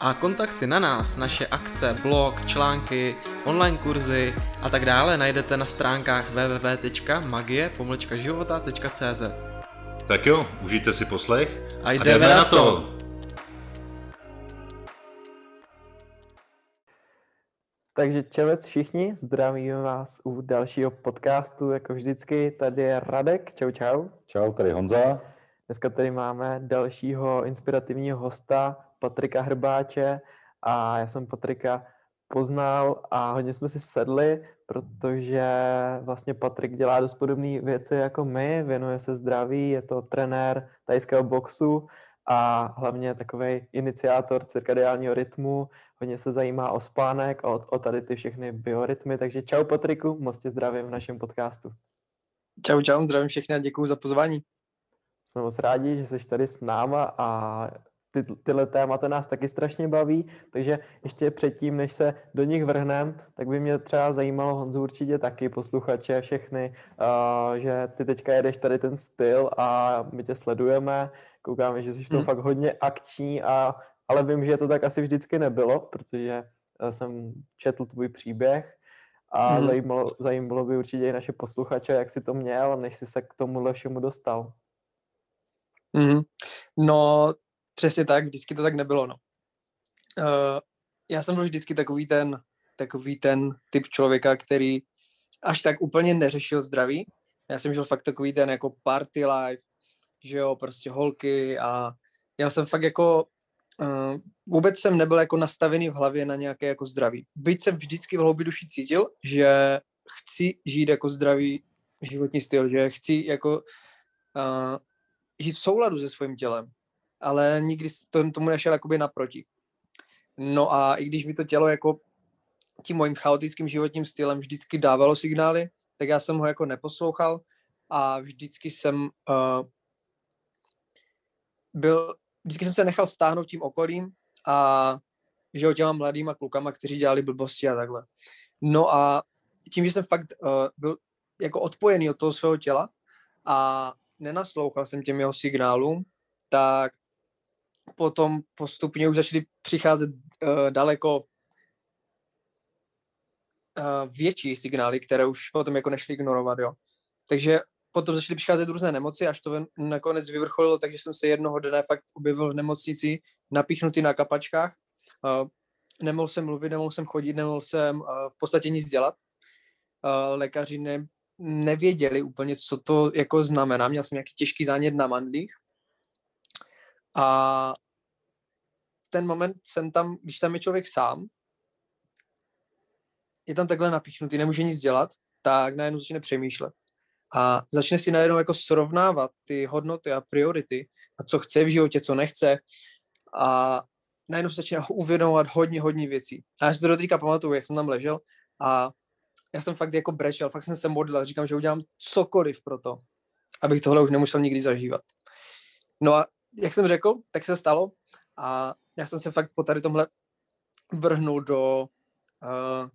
A kontakty na nás, naše akce, blog, články, online kurzy a tak dále najdete na stránkách www.magie-života.cz Tak jo, užijte si poslech a jdeme, a jdeme na to! Takže čevec všichni, zdravíme vás u dalšího podcastu, jako vždycky. Tady je Radek, čau čau. Čau, tady Honza. Dneska tady máme dalšího inspirativního hosta, Patrika Hrbáče a já jsem Patrika poznal a hodně jsme si sedli, protože vlastně Patrik dělá dost podobné věci jako my, věnuje se zdraví, je to trenér tajského boxu a hlavně takový iniciátor cirkadiálního rytmu, hodně se zajímá o spánek a o, o tady ty všechny biorytmy, takže čau Patriku, moc tě zdravím v našem podcastu. Čau, čau, zdravím všechny a děkuji za pozvání. Jsme moc rádi, že jsi tady s náma a ty, tyhle témata nás taky strašně baví, takže ještě předtím, než se do nich vrhneme, tak by mě třeba zajímalo, Honzu určitě taky, posluchače všechny, uh, že ty teďka jedeš tady ten styl a my tě sledujeme, koukáme, že jsi v tom hmm. fakt hodně akční, a, ale vím, že to tak asi vždycky nebylo, protože jsem četl tvůj příběh a hmm. zajímalo, zajímalo by určitě i naše posluchače, jak si to měl, než jsi se k tomuhle všemu dostal. Mm-hmm. No, přesně tak, vždycky to tak nebylo, no. Uh, já jsem byl vždycky takový ten, takový ten typ člověka, který až tak úplně neřešil zdraví. Já jsem žil fakt takový ten jako party life, že jo, prostě holky a já jsem fakt jako uh, vůbec jsem nebyl jako nastavený v hlavě na nějaké jako zdraví. Byť jsem vždycky v hloubi duši cítil, že chci žít jako zdravý životní styl, že chci jako uh, žít v souladu se svým tělem, ale nikdy to, tomu nešel jakoby naproti. No a i když mi to tělo jako tím mojím chaotickým životním stylem vždycky dávalo signály, tak já jsem ho jako neposlouchal a vždycky jsem uh, byl, vždycky jsem se nechal stáhnout tím okolím a že o těma mladýma klukama, kteří dělali blbosti a takhle. No a tím, že jsem fakt uh, byl jako odpojený od toho svého těla a nenaslouchal jsem těm jeho signálům, tak potom postupně už začaly přicházet uh, daleko uh, větší signály, které už potom jako nešly ignorovat, jo. Takže potom začaly přicházet různé nemoci, až to nakonec vyvrcholilo, takže jsem se jednoho dne fakt objevil v nemocnici, napíchnutý na kapačkách. Uh, nemohl jsem mluvit, nemohl jsem chodit, nemohl jsem uh, v podstatě nic dělat. Uh, lékaři ne, nevěděli úplně, co to jako znamená. Měl jsem nějaký těžký zánět na mandlích. A v ten moment jsem tam, když tam je člověk sám, je tam takhle napíchnutý, nemůže nic dělat, tak najednou začne přemýšlet. A začne si najednou jako srovnávat ty hodnoty a priority a co chce v životě, co nechce. A najednou se začíná uvědomovat hodně, hodně věcí. A já si to do teďka pamatuju, jak jsem tam ležel a já jsem fakt jako brečel, fakt jsem se modlil, říkám, že udělám cokoliv pro to, abych tohle už nemusel nikdy zažívat. No a jak jsem řekl, tak se stalo a já jsem se fakt po tady tomhle vrhnul do, uh,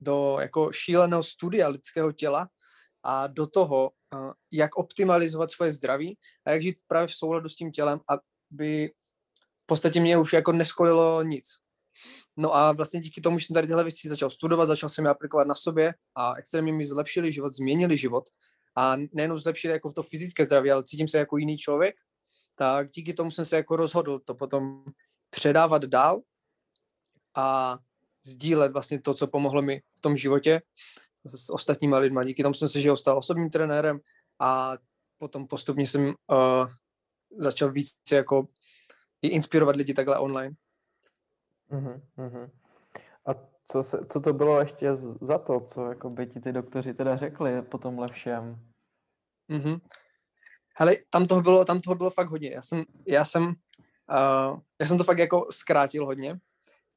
do jako šíleného studia lidského těla a do toho, uh, jak optimalizovat svoje zdraví a jak žít právě v souladu s tím tělem, aby v podstatě mě už jako neskolilo nic. No a vlastně díky tomu, že jsem tady tyhle věci začal studovat, začal jsem je aplikovat na sobě a extrémně mi zlepšili život, změnili život a nejenom zlepšili jako v to fyzické zdraví, ale cítím se jako jiný člověk, tak díky tomu jsem se jako rozhodl to potom předávat dál a sdílet vlastně to, co pomohlo mi v tom životě s ostatníma lidma. Díky tomu jsem se, že stal osobním trenérem a potom postupně jsem uh, začal víc jako inspirovat lidi takhle online. Uh-huh, A co, se, co to bylo ještě za to, co jako by ti ty doktoři teda řekli po tomhle všem? Uh-huh. Hele, tam toho bylo, tam toho bylo fakt hodně. Já jsem, já jsem, uh, já jsem to fakt jako zkrátil hodně,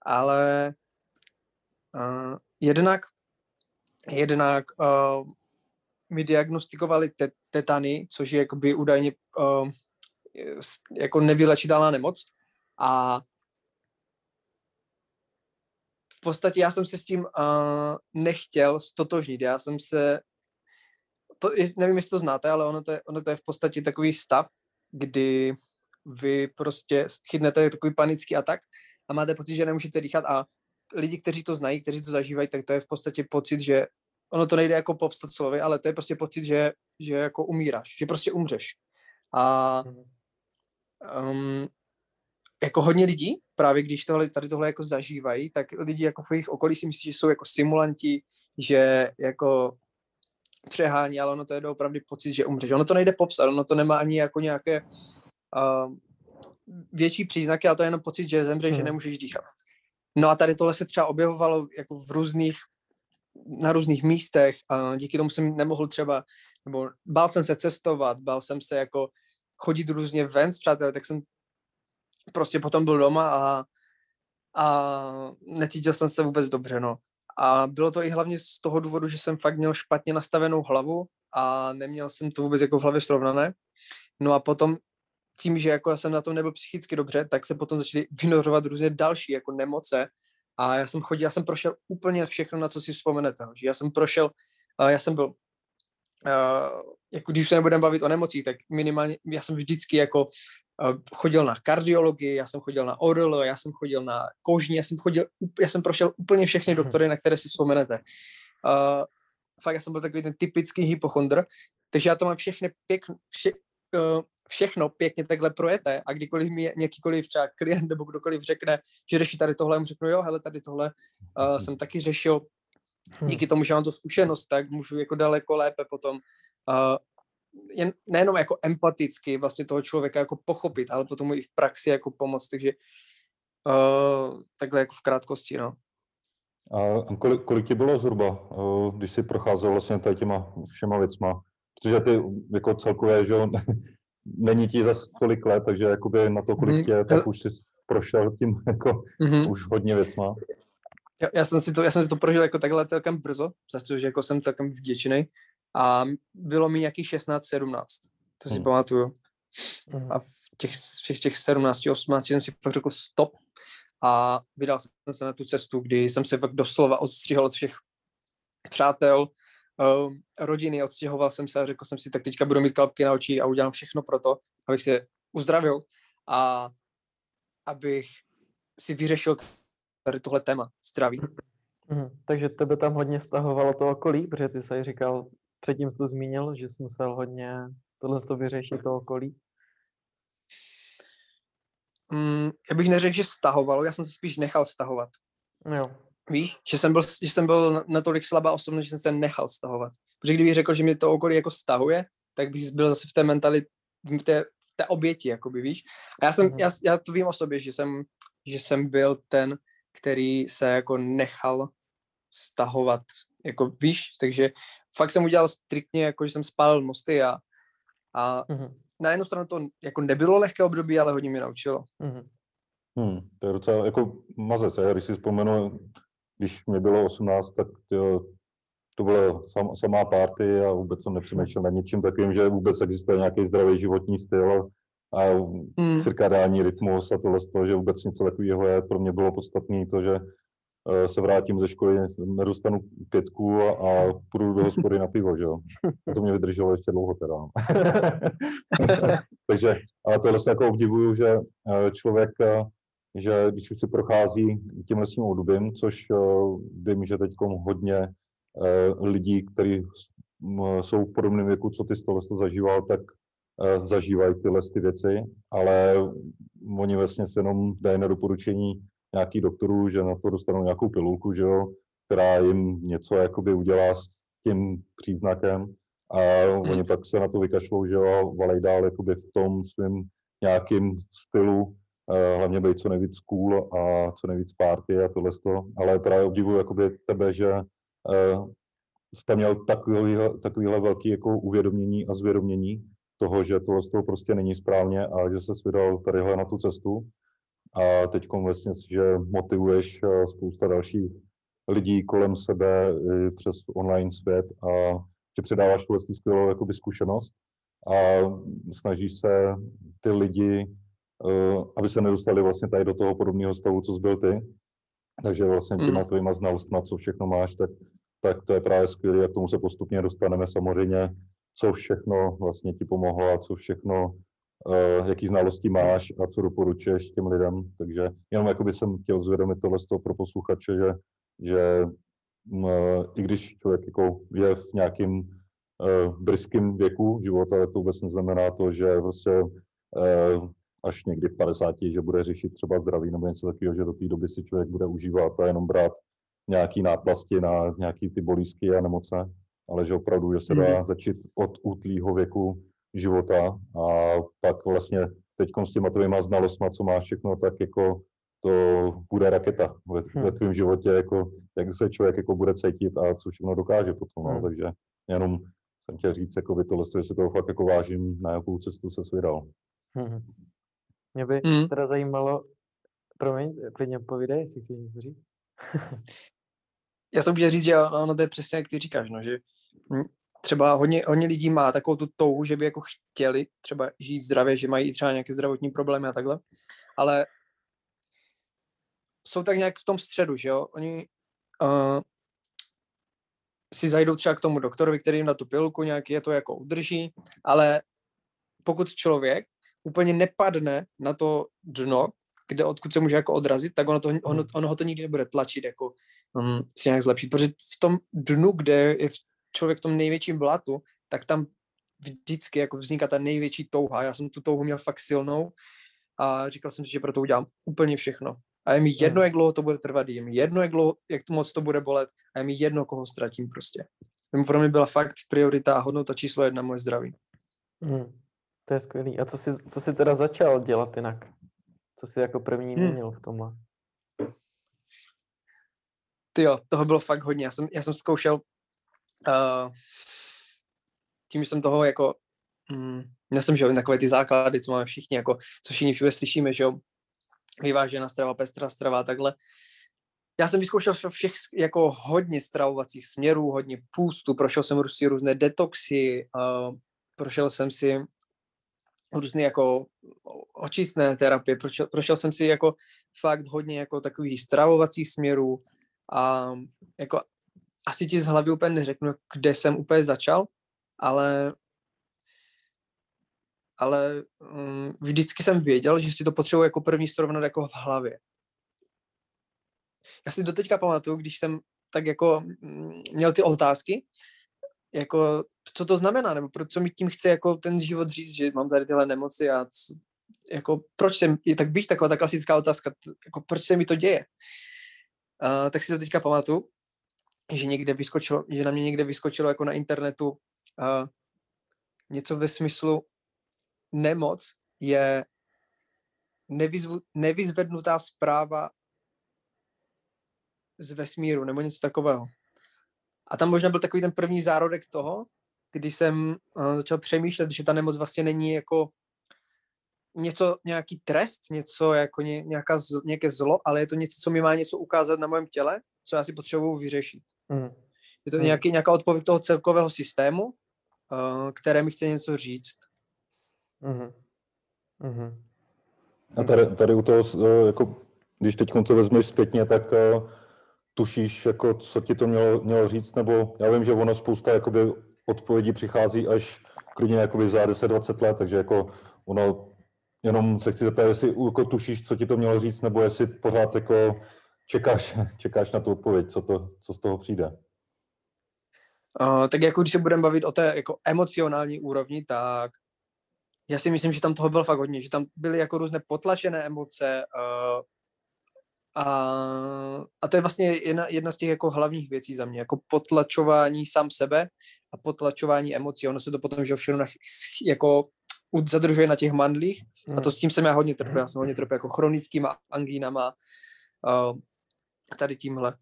ale uh, jednak, jednak uh, mi diagnostikovali te- tetany, což je jakoby údajně uh, jako nevylečitelná nemoc. A v podstatě já jsem se s tím uh, nechtěl stotožnit. Já jsem se, to, nevím, jestli to znáte, ale ono to, je, ono to je v podstatě takový stav, kdy vy prostě chytnete takový panický atak a máte pocit, že nemůžete dýchat a lidi, kteří to znají, kteří to zažívají, tak to je v podstatě pocit, že ono to nejde jako popsat slovy, ale to je prostě pocit, že, že jako umíráš, že prostě umřeš. A um, jako hodně lidí, právě když tohle, tady tohle jako zažívají, tak lidi jako v jejich okolí si myslí, že jsou jako simulanti, že jako přehání, ale ono to je doopravdy pocit, že umřeš. Ono to nejde popsat, ono to nemá ani jako nějaké uh, větší příznaky, ale to je jenom pocit, že zemřeš, hmm. že nemůžeš dýchat. No a tady tohle se třeba objevovalo jako v různých, na různých místech a díky tomu jsem nemohl třeba, nebo bál jsem se cestovat, bál jsem se jako chodit různě ven s přáteli, tak jsem prostě potom byl doma a, a necítil jsem se vůbec dobře, no. A bylo to i hlavně z toho důvodu, že jsem fakt měl špatně nastavenou hlavu a neměl jsem to vůbec jako v hlavě srovnané. No a potom tím, že jako já jsem na tom nebyl psychicky dobře, tak se potom začaly vynořovat různě další jako nemoce a já jsem chodil, já jsem prošel úplně všechno, na co si vzpomenete. Že já jsem prošel, já jsem byl, jako když se nebudeme bavit o nemocích, tak minimálně, já jsem vždycky jako chodil na kardiologii, já jsem chodil na ORL, já jsem chodil na kožní, já jsem chodil, já jsem prošel úplně všechny mhm. doktory, na které si vzpomenete. Uh, fakt já jsem byl takový ten typický hypochondr, takže já to mám všechny pěkně, vše, uh, všechno pěkně takhle projete a kdykoliv mi někýkoliv třeba klient nebo kdokoliv řekne, že řeší tady tohle, mu řeknu, jo, hele, tady tohle uh, jsem taky řešil, hmm. díky tomu, že mám tu zkušenost, tak můžu jako daleko lépe potom uh, jen, nejenom jako empaticky vlastně toho člověka jako pochopit, ale potom i v praxi jako pomoct, takže uh, takhle jako v krátkosti, no. A kolik, kolik ti bylo zhruba, když jsi procházel vlastně tady těma všema věcma? Protože ty jako celkově, že není ti za tolik let, takže jakoby na to, kolik mm, tě, tak už jsi prošel tím jako mm-hmm. už hodně věcma. Já, já, jsem si to, já jsem si to prožil jako takhle celkem brzo, za což jako jsem celkem vděčný. A bylo mi nějakých 16-17, to si mm. pamatuju. Mm. A v těch, v těch, těch 17, 18 jsem si fakt řekl stop a vydal jsem se na tu cestu, kdy jsem se pak doslova odstřihl od všech přátel, uh, rodiny, odstěhoval jsem se a řekl jsem si, tak teďka budu mít klapky na oči a udělám všechno pro to, abych se uzdravil a abych si vyřešil tady tohle téma zdraví. Mm, takže tebe tam hodně stahovalo to okolí, protože ty jsi říkal, předtím jsi to zmínil, že jsi musel hodně tohle to vyřešit to okolí. Mm, já bych neřekl, že stahovalo, já jsem se spíš nechal stahovat. Jo. Víš, že jsem byl, že jsem byl natolik slabá osobnost, že jsem se nechal stahovat. Protože kdybych řekl, že mě to okolí jako stahuje, tak bych byl zase v té mentalitě, v té, v té oběti, jakoby, víš. A já jsem, mm-hmm. já, já to vím o sobě, že jsem, že jsem byl ten, který se jako nechal stahovat, jako víš, takže fakt jsem udělal striktně, jako že jsem spálil mosty a, a mm-hmm. na jednu stranu to jako nebylo lehké období, ale hodně mě naučilo. Mm-hmm. Hmm, to je docela jako mazec. Já když si vzpomenu, když mě bylo 18, tak tyjo, to byla sam, samá party a vůbec jsem nepřemýšlel na ničím takovým, že vůbec existuje nějaký zdravý životní styl a mm. cirkadiální rytmus a tohle z toho, že vůbec něco takového je. Pro mě bylo podstatné to, že se vrátím ze školy, nedostanu pětku a, a půjdu do hospody na pivo, že jo. To mě vydrželo ještě dlouho teda. Takže, ale tohle se jako obdivuju, že uh, člověk uh, že když už se prochází tímhle svým obdobím, což vím, že teď hodně lidí, kteří jsou v podobném věku, co ty toho zažíval, tak zažívají tyhle ty věci, ale oni vlastně jenom dají na doporučení nějakých doktorů, že na to dostanou nějakou pilulku, že jo, která jim něco jakoby udělá s tím příznakem a oni pak se na to vykašlou, že jo, a valej dál jakoby v tom svém nějakým stylu, Eh, hlavně být co nejvíc cool a co nejvíc party a tohle toho. Ale právě obdivuju jakoby tebe, že uh, jste měl takovýhle, takovýhle velký jako uvědomění a zvědomění toho, že tohle toho prostě není správně a že se vydal tadyhle na tu cestu. A teď vlastně, že motivuješ eh, spousta dalších lidí kolem sebe přes online svět a že předáváš tuhle skvělou jakoby, zkušenost a snažíš se ty lidi, uh, aby se nedostali vlastně tady do toho podobného stavu, co byl ty. Takže vlastně těma Mm. tvýma znalostma, co všechno máš, tak, tak to je právě skvělé a k tomu se postupně dostaneme samozřejmě, co všechno vlastně ti pomohlo a co všechno, jaký znalosti máš a co doporučuješ těm lidem. Takže jenom jakoby jsem chtěl zvědomit tohle z toho pro posluchače, že, že m, i když člověk jako je v nějakým uh, brzkým věku života, to vůbec neznamená to, že prostě až někdy v 50, že bude řešit třeba zdraví nebo něco takového, že do té doby si člověk bude užívat a jenom brát nějaký náplasti na nějaký ty bolízky a nemoce, ale že opravdu, že se dá začít od útlýho věku života a pak vlastně teď s těma tvýma znalostma, co máš všechno, tak jako to bude raketa ve, ve tvém životě, jako jak se člověk jako bude cítit a co všechno dokáže potom, no, Hmm. takže jenom jsem chtěl říct, jako by tohle, že si toho fakt jako vážím, na jakou cestu se vydal. Mhm. Mě by Mm. teda zajímalo, promiň, klidně povídej, jestli chceš něco říct. Já jsem chtěl říct, že ono to je přesně, jak ty říkáš, no, že hm, třeba hodně, hodně lidí má takovou tu touhu, že by jako chtěli třeba žít zdravě, že mají třeba nějaké zdravotní problémy a takhle, ale jsou tak nějak v tom středu, že jo, oni uh, si zajdou třeba k tomu doktorovi, který jim na tu pilku nějak je to jako udrží, ale pokud člověk úplně nepadne na to dno, kde odkud se může jako odrazit, tak ono, to, ono, ono ho to nikdy nebude tlačit jako um, si nějak zlepšit, protože v tom dnu, kde je v- člověk v tom největším blatu, tak tam vždycky jako vzniká ta největší touha. Já jsem tu touhu měl fakt silnou a říkal jsem si, že pro to udělám úplně všechno. A je mi jedno, jak dlouho to bude trvat, je mi jedno, jak, dlouho, jak to moc to bude bolet a je mi jedno, koho ztratím prostě. Pro mě byla fakt priorita a hodnota číslo jedna moje zdraví. Mm. To je skvělý. A co jsi, co jsi teda začal dělat jinak? Co jsi jako první Hmm. měnil v tomhle? Ty jo, toho bylo fakt hodně. Já jsem, já jsem zkoušel uh, tím, že jsem toho jako mm, já jsem, že jo, takové ty základy, co máme všichni, jako, co všichni všude slyšíme, že jo, vyvážená strava, pestrá strava a takhle. Já jsem vyzkoušel vše- všech jako hodně stravovacích směrů, hodně půstu, prošel jsem si různé detoxy, uh, prošel jsem si různé jako očistné terapie, prošel, prošel jsem si jako fakt hodně jako takových stravovacích směrů a jako asi ti z hlavy úplně neřeknu, kde jsem úplně začal, ale ale um, vždycky jsem věděl, že si to potřebuji jako první srovnat jako v hlavě. Já si doteďka pamatuju, když jsem tak jako mm, měl ty otázky, jako co to znamená, nebo pro, co mi tím chce jako ten život říct, že mám tady tyhle nemoci a c, jako proč jsem, je tak víš, taková ta klasická otázka, jako proč se mi to děje. Uh, tak si to teďka pamatuju, že někde vyskočilo, že na mě někde vyskočilo jako na internetu uh, něco ve smyslu nemoc je nevyzvu, nevyzvednutá zpráva z vesmíru nebo něco takového. A tam možná byl takový ten první zárodek toho, kdy jsem uh, začal přemýšlet, že ta nemoc vlastně není jako něco, nějaký trest, něco jako ně, nějaká, nějaké zlo, ale je to něco, co mi má něco ukázat na mém těle, co já si potřebuju vyřešit. Mm. Je to Hmm. nějaký, nějaká odpověď toho celkového systému, uh, které mi chce něco říct. Mhm. Mhm. A tady, tady u toho, eh, jako, když teď to vezmeš zpětně, tak eh, tušíš, jako, co ti to mělo, mělo říct, nebo já vím, že ono spousta jakoby, odpovědí přichází až klidně jakoby za 10-20 let, takže jako ono, jenom se chci zeptat, jestli jako, tušíš, co ti to mělo říct, nebo jestli pořád jako čekáš, čekáš na tu odpověď, co, to, co z toho přijde. Uh, tak jako když se budeme bavit o té jako emocionální úrovni, tak já si myslím, že tam toho bylo fakt hodně, že tam byly jako různé potlačené emoce uh, a, a to je vlastně jedna, jedna z těch jako hlavních věcí za mě, jako potlačování sám sebe a potlačování emocí. Ono se to potom, že všechno na, jako zadržuje na těch mandlích a to s tím jsem já hodně trpěl. Já jsem hodně trpěl jako chronickýma angínama uh, tady tímhle.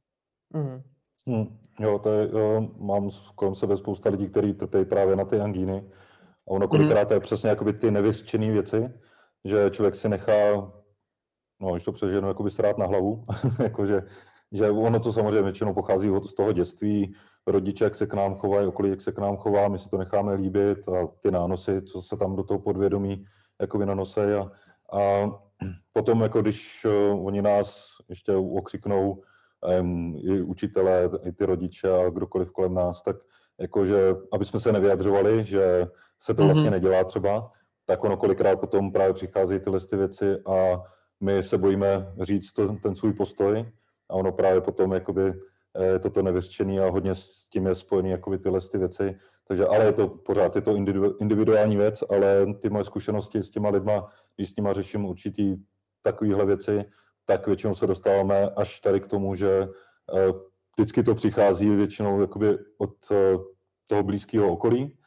Mhm. Hmm. Jo, to je, jo, mám s- kolem sebe spousta lidí, kteří trpí právě na ty angíny. A ono kolikrát je přesně jakoby ty nevyřčené věci, že člověk si nechá, no, když to přeženu, jakoby srát na hlavu, jakože, že ono to samozřejmě většinou pochází od, z toho dětství, rodiče, jak se k nám chovají, okolí, jak se k nám chová, my si to necháme líbit a ty nánosy, co se tam do toho podvědomí jako vynanosí a, a potom, jako když uh, oni nás ještě okřiknou, um, i učitelé, i ty rodiče a kdokoliv kolem nás, tak jakože, aby jsme se nevyjadřovali, že se to mm-hmm. vlastně nedělá třeba, tak ono kolikrát potom právě přicházejí tyhle ty věci a my se bojíme říct to, ten svůj postoj a ono právě potom jakoby je toto nevyřčený a hodně s tím je spojený jakoby tyhle ty věci. Takže, ale je to pořád, je to individuální věc, ale ty moje zkušenosti s těma lidma, když s nima řeším určitý takovéhle věci, tak většinou se dostáváme až tady k tomu, že eh, vždycky to přichází většinou jakoby od eh, toho blízkého okolí,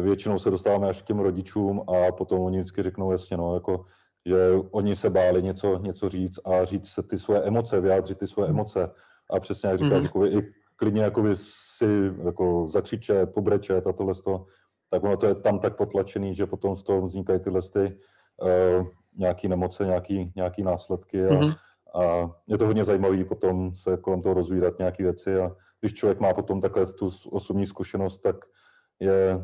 většinou se dostáváme až k těm rodičům a potom oni vždycky řeknou jasně, no, jako, že oni se báli něco, něco říct a říct se ty svoje emoce, vyjádřit ty svoje emoce a přesně jak říkáš, mm-hmm. jako, i klidně jakoby si jako zakřičet, pobrečet a tohle toho, tak ono to je tam tak potlačený, že potom z toho vznikají tyhle ty, uh, nějaký nemoce, nějaký, nějaký následky a, mm-hmm. a je to hodně zajímavé potom se kolem toho rozvírat nějaké věci a když člověk má potom takhle tu osobní zkušenost, tak je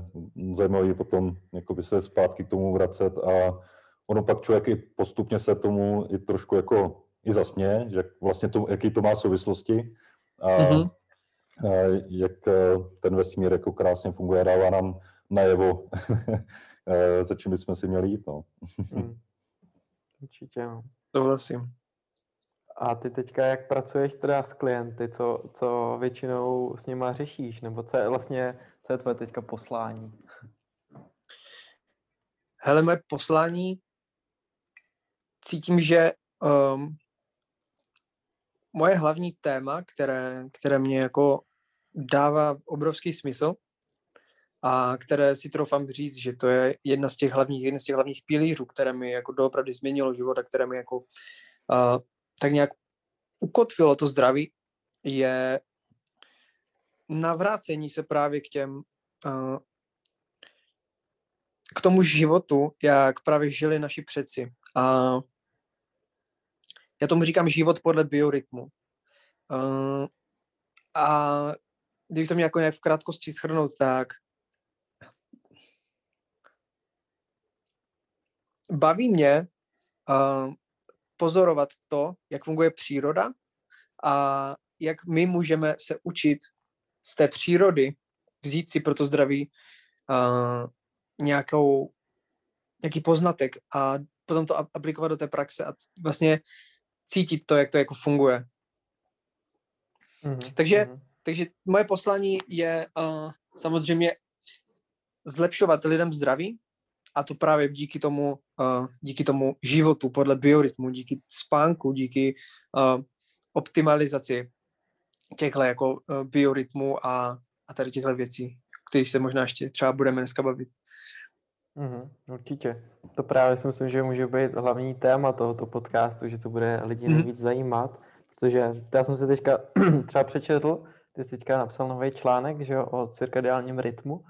zajímavý potom jakoby se zpátky k tomu vracet a ono pak člověk i postupně se tomu i trošku jako i zasměje, že vlastně to, jaký to má souvislosti a, mm-hmm. A jak eh, ten vesmír jako krásně funguje, dává nám najevo, eh, za čím bychom si měli jít. No. mm. Určitě, no. Souhlasím. A ty teďka jak pracuješ teda s klienty, co, co většinou s nima řešíš, nebo co je vlastně, co je tvoje teďka poslání? Hele, moje poslání cítím, že um, moje hlavní téma, které, které mě jako dává obrovský smysl a které si troufám říct, že to je jedna z těch hlavních, jedna z těch hlavních pilířů, které mi jako doopravdy změnilo život a které mi jako uh, tak nějak ukotvilo to zdraví, je navrácení se právě k těm uh, k tomu životu, jak právě žili naši předci. A já tomu říkám život podle biorytmu. Uh, a kdybych to měl jako nějak v krátkosti shrnout, tak baví mě uh, pozorovat to, jak funguje příroda a jak my můžeme se učit z té přírody, vzít si pro to zdraví uh, nějakou, nějaký poznatek a potom to aplikovat do té praxe a vlastně cítit to, jak to jako funguje. Mm-hmm. Takže, mm-hmm. Takže moje poslání je uh, samozřejmě zlepšovat lidem zdraví a to právě díky tomu, uh, díky tomu životu podle biorytmu, díky spánku, díky uh, optimalizaci těchto jako uh, biorytmů a, a tady těchto věcí, kterých se možná ještě třeba budeme dneska bavit. Mm, určitě. To právě si myslím, že může být hlavní téma tohoto podcastu, že to bude lidi mm. nejvíc zajímat, protože já jsem si teďka třeba přečetl, ty jsi teďka napsal nový článek, že jo, o cirkadiálním rytmu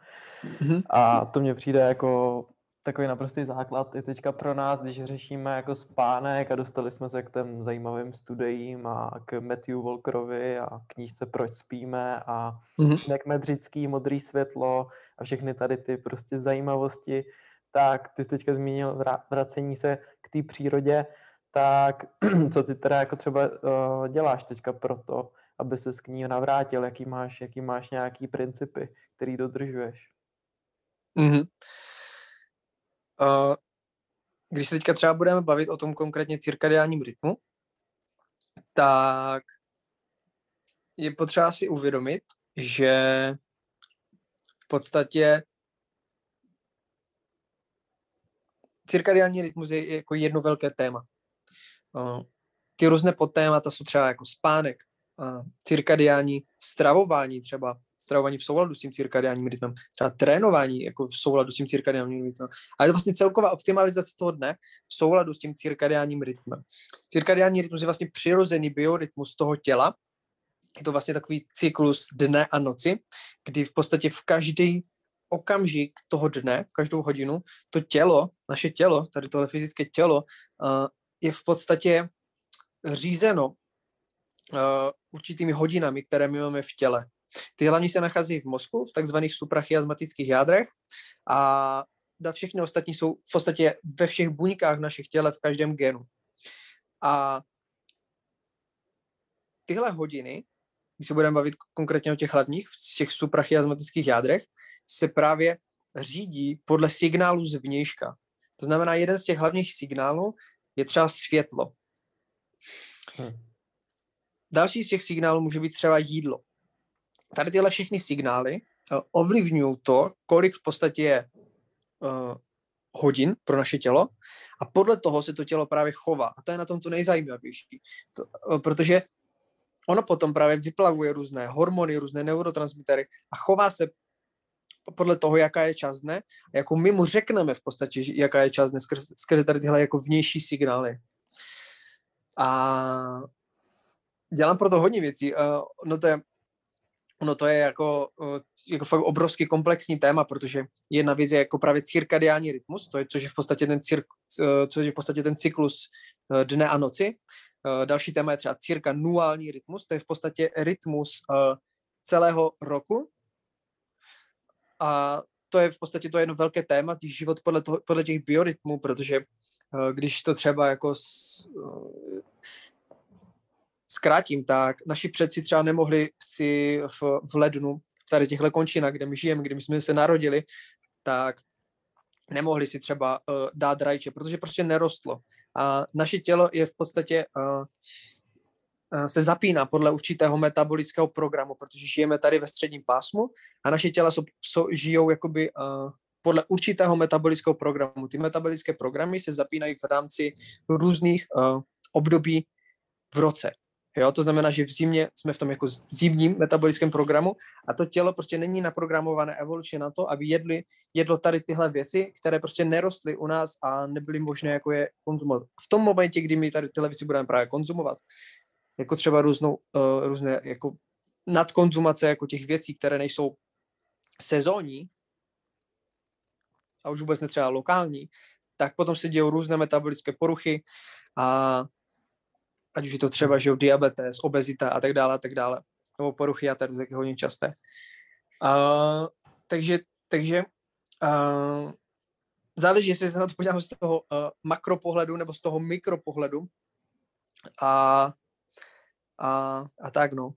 mm. a to mně přijde jako takový naprostý základ i teďka pro nás, když řešíme jako spánek a dostali jsme se k těm zajímavým studiím a k Matthew Walkerovi a knížce Proč spíme a mm-hmm. jak medřický, modrý světlo a všechny tady ty prostě zajímavosti, tak ty jsi teďka zmínil vracení se k té přírodě, tak co ty teda jako třeba uh, děláš teďka pro to, aby se k ní navrátil, jaký máš, jaký máš nějaký principy, který dodržuješ? Mm-hmm. Uh, když se teďka třeba budeme bavit o tom konkrétně cirkadiálním rytmu, tak je potřeba si uvědomit, že v podstatě cirkadiální rytmus je jako jedno velké téma. Ty různé podtémata jsou třeba jako spánek, cirkadiální stravování třeba, stravování v souladu s tím cirkadiálním rytmem, třeba trénování jako v souladu s tím cirkadiálním rytmem. A je to vlastně celková optimalizace toho dne v souladu s tím cirkadiálním rytmem. Cirkadiální rytmus je vlastně přirozený biorytmus toho těla. Je to vlastně takový cyklus dne a noci, kdy v podstatě v každý okamžik toho dne, v každou hodinu, to tělo, naše tělo, tady tohle fyzické tělo, uh, je v podstatě řízeno určitými hodinami, které my máme v těle. Ty hlavní se nachází v mozku, v takzvaných suprachiasmatických jádrech a všechny ostatní jsou v podstatě ve všech buňkách v našich těle, v každém genu. A tyhle hodiny, když se budeme bavit konkrétně o těch hlavních, v těch suprachiasmatických jádrech, se právě řídí podle signálu zvnějška. To znamená, jeden z těch hlavních signálů je třeba světlo. Hmm. Další z těch signálů může být třeba jídlo. Tady tyhle všechny signály uh, ovlivňují to, kolik v podstatě je uh, hodin pro naše tělo a podle toho se to tělo právě chová. A to je na tom to nejzajímavější, to, uh, protože ono potom právě vyplavuje různé hormony, různé neurotransmitery a chová se podle toho, jaká je čas dne, jako my mu řekneme v podstatě, jaká je čas dne skrze, skrze tady tyhle jako vnější signály. A dělám proto hodně věcí. Uh, no to je, no to je jako, uh, jako fakt obrovský komplexní téma, protože jedna věc je jako právě cirkadiální rytmus, to je, což je v podstatě ten, cir, uh, což je v podstatě ten cyklus uh, dne a noci. Uh, další téma je třeba cirkanuální rytmus, to je v podstatě rytmus uh, celého roku, a to je v podstatě to jedno velké téma, život podle, toho, podle těch biorytmů, protože když to třeba jako zkrátím, tak naši předci třeba nemohli si v, v lednu, tady těchto končinách, kde my žijeme, kde my jsme se narodili, tak nemohli si třeba uh, dát rajče, protože prostě nerostlo. A naše tělo je v podstatě uh, Eh, se zapíná podle určitého metabolického programu, protože žijeme tady ve středním pásmu a naše těla jsou, jsou, žijou jakoby uh, podle určitého metabolického programu. Ty metabolické programy se zapínají v rámci různých uh, období v roce. Jo, to znamená, že v zimě jsme v tom jako zimním metabolickém programu a to tělo prostě není naprogramované evolučně na to, aby jedli, jedlo tady tyhle věci, které prostě nerostly u nás a nebyly možné jako je konzumovat. V tom momentě, kdy my tady tyhle věci budeme právě konzumovat, jako třeba různou, uh, různé jako nadkonzumace jako těch věcí, které nejsou sezónní a už vůbec netřeba lokální, tak potom se dějou různé metabolické poruchy a ať už je to třeba, že diabetes, obezita a tak dále a tak dále, nebo poruchy a tady taky hodně časté. Uh, takže, takže uh, záleží, jestli se na to podíváme z toho uh, makropohledu nebo z toho mikropohledu. A a, a tak, no.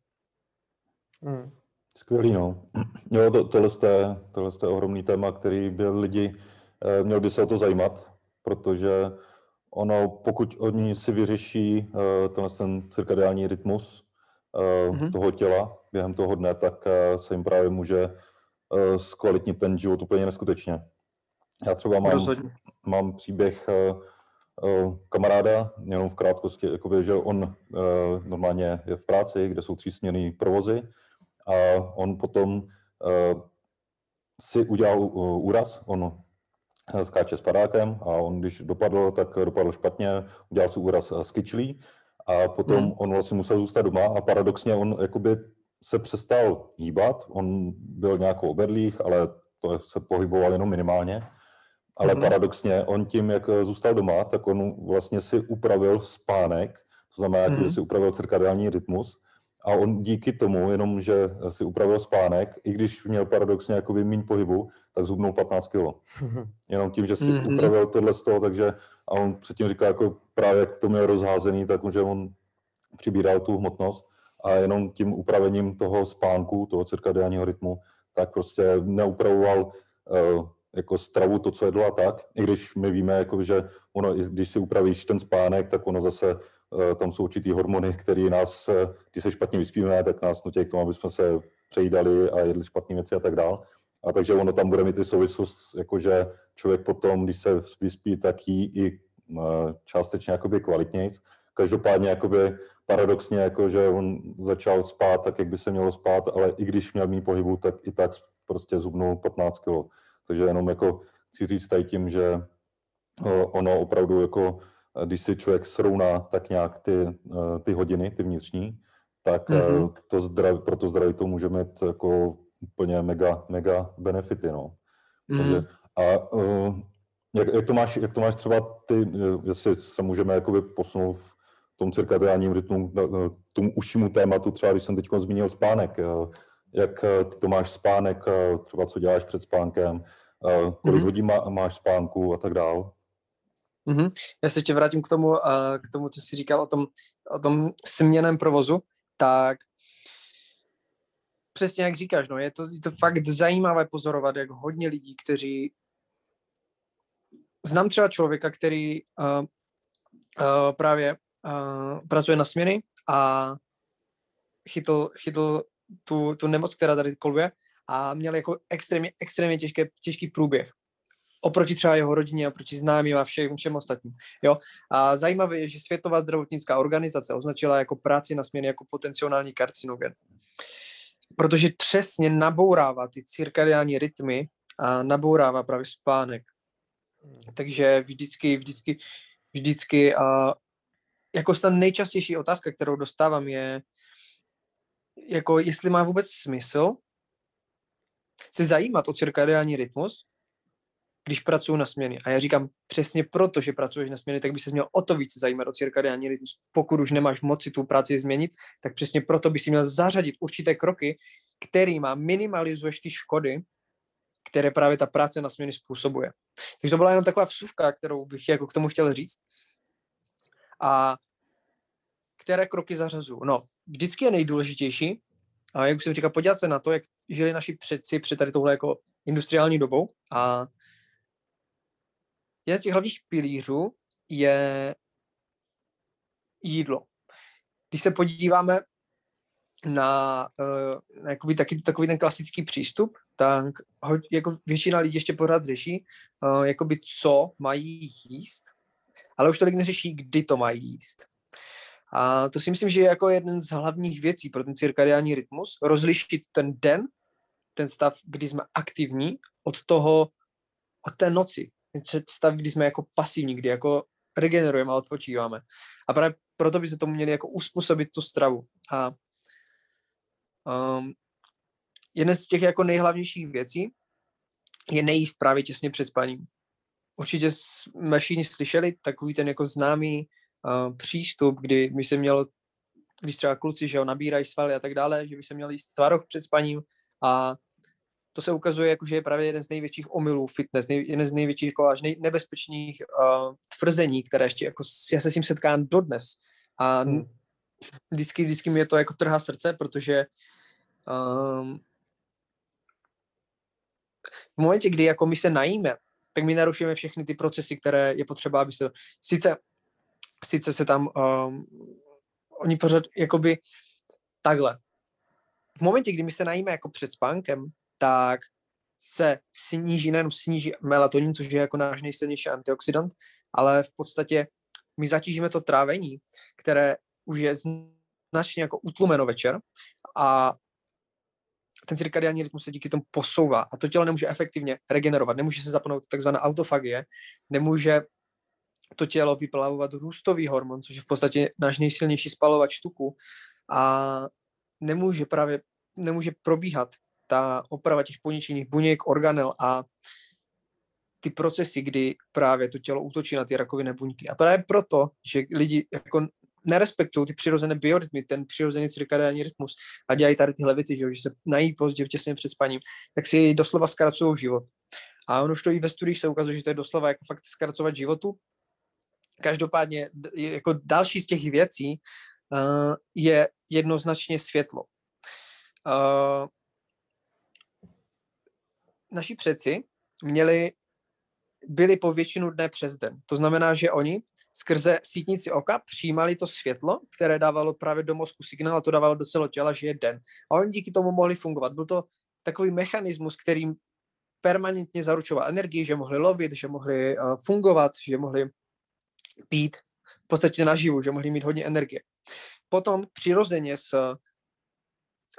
Hmm. Skvělý, no. Jo, to, tohle, je, tohle je ohromný téma, který by lidi, eh, měl by se o to zajímat, protože ono, pokud oni si vyřeší eh, tenhle ten cirkadiální rytmus eh, mm-hmm. toho těla během toho dne, tak eh, se jim právě může eh, zkvalitnit ten život úplně neskutečně. Já třeba mám, mám příběh eh, Eh, kamaráda, jenom v krátkosti, jakoby, že on eh, normálně je v práci, kde jsou třísměný provozy a on potom eh, si udělal úraz, on skáče s padákem a on, když dopadl, tak dopadl špatně, udělal si úraz s kyčlí a potom hmm. on vlastně musel zůstat doma a paradoxně on jakoby se přestal hýbat, on byl nějakou obedlých, ale to se pohyboval jenom minimálně ale mm-hmm. paradoxně, on tím, jak eh, zůstal doma, tak on vlastně si upravil spánek, to znamená, mm-hmm. že si upravil cirkadiální rytmus a on díky tomu, jenom že si upravil spánek, i když měl paradoxně jakoby méně pohybu, tak zhubnul 15 kg. Jenom tím, že si mm-hmm. upravil tohle z toho, takže a on předtím říkal, jako právě jak to měl rozházený, tak že on přibíral tu hmotnost a jenom tím upravením toho spánku, toho cirkadiálního rytmu, tak prostě neupravoval uh, jako stravu, to, co jedlo a tak, i když my víme, jako, že ono, když si upravíš ten spánek, tak ono zase, uh, tam jsou určitý hormony, které nás, uh, když se špatně vyspíme, tak nás nutí k tomu, aby jsme se přejídali a jedli špatné věci a tak dál. A takže ono tam bude mít ty souvislost, jakože člověk potom, když se vyspí, tak jí i uh, částečně jakoby kvalitnějc. Každopádně jakoby paradoxně, jako, že on začal spát tak, jak by se mělo spát, ale i když měl mý pohybu, tak i tak prostě zubnul 15 kg. Takže jenom jako chci říct tady tím, že ono opravdu jako, když si člověk srovná tak nějak ty, ty hodiny, ty vnitřní, tak mm-hmm. to zdraví, pro to zdraví to může mít jako úplně mega, mega benefity, no. Mm-hmm. Takže, a jak, jak, to máš, jak to máš třeba ty, jestli se můžeme jakoby posunout v, tom cirkadiánním rytmu, k tomu užšímu tématu, třeba když jsem teď zmínil spánek, jak ty to máš spánek, třeba co děláš před spánkem, kolik mm-hmm. hodin má, máš spánku a tak dál. Mm-hmm. Já se ještě vrátím k tomu, k tomu, co jsi říkal o tom, o tom směném provozu, tak přesně jak říkáš, no, je to, je to fakt zajímavé pozorovat, jak hodně lidí, kteří znám třeba člověka, který uh, uh, právě uh, pracuje na směny a chytl, chytl tu, tu nemoc, která tady koluje a měl jako extrémně, extrémně těžké, těžký průběh oproti třeba jeho rodině, oproti známým a všem, všem ostatním. Jo? A zajímavé je, že Světová zdravotnická organizace označila jako práci na směny jako potenciální karcinogen. Protože přesně nabourává ty cirkadiální rytmy a nabourává právě spánek. Takže vždycky, vždycky, vždycky a jako ta nejčastější otázka, kterou dostávám je, jako jestli má vůbec smysl se zajímat o cirkadiální rytmus, když pracuji na směny. A já říkám, přesně proto, že pracuješ na směny, tak by se měl o to víc zajímat o cirkadiální rytmus. Pokud už nemáš moci tu práci změnit, tak přesně proto by si měl zařadit určité kroky, kterýma minimalizuješ ty škody, které právě ta práce na směny způsobuje. Takže to byla jenom taková vsuvka, kterou bych jako k tomu chtěl říct. A které kroky zařazu? No, vždycky je nejdůležitější, a jak už jsem říkal, podívat se na to, jak žili naši předci před tady tohle jako industriální dobou a jeden z těch hlavních pilířů je jídlo. Když se podíváme na, uh, jakoby taky, takový ten klasický přístup, tak ho, jako většina lidí ještě pořád řeší, uh, jakoby co mají jíst, ale už tolik neřeší, kdy to mají jíst. A to si myslím, že je jako jeden z hlavních věcí pro ten cirkadiální rytmus, rozlišit ten den, ten stav, kdy jsme aktivní, od toho, od té noci, ten stav, kdy jsme jako pasivní, kdy jako regenerujeme a odpočíváme. A právě proto by se tomu měli jako uspůsobit tu stravu. A um, jedna z těch jako nejhlavnějších věcí je nejíst právě těsně před spaním. Určitě jsme všichni slyšeli takový ten jako známý uh, přístup, kdy by se mělo, když třeba kluci, že jo, nabírají svaly a tak dále, že by se měli jíst tvaroh před spaním a to se ukazuje, jako, že je právě jeden z největších omylů fitness, nej, jeden z největších jako až nej, nebezpečných uh, tvrzení, které ještě jako, já se s tím setkám dodnes. A hmm. vždycky, vždycky mi je to jako trhá srdce, protože um, v momentě, kdy jako my se najíme, tak my narušujeme všechny ty procesy, které je potřeba, aby se, sice, sice se tam, um, oni pořád, jakoby, takhle. V momentě, kdy my se najíme jako před spánkem, tak se sníží, nejenom sníží melatonin, což je jako náš nejsilnější antioxidant, ale v podstatě my zatížíme to trávení, které už je značně jako utlumeno večer a ten cirkadiální rytmus se díky tomu posouvá a to tělo nemůže efektivně regenerovat, nemůže se zapnout takzvaná autofagie, nemůže to tělo vyplavovat růstový hormon, což je v podstatě náš nejsilnější spalovač tuku a nemůže právě nemůže probíhat ta oprava těch poničených buněk, organel a ty procesy, kdy právě to tělo útočí na ty rakovinné buňky. A právě proto, že lidi jako nerespektují ty přirozené biorytmy, ten přirozený cirkadiální rytmus a dělají tady tyhle věci, že, že se nají pozdě těsně před spaním, tak si doslova zkracují život. A ono už to i ve studiích se ukazuje, že to je doslova jako fakt zkracovat životu. Každopádně jako další z těch věcí uh, je jednoznačně světlo. Uh, naši předci měli, byli po většinu dne přes den. To znamená, že oni skrze sítnici oka přijímali to světlo, které dávalo právě do mozku signál a to dávalo do celého těla, že je den. A oni díky tomu mohli fungovat. Byl to takový mechanismus, kterým permanentně zaručoval energii, že mohli lovit, že mohli uh, fungovat, že mohli pít v podstatě naživu, že mohli mít hodně energie. Potom přirozeně s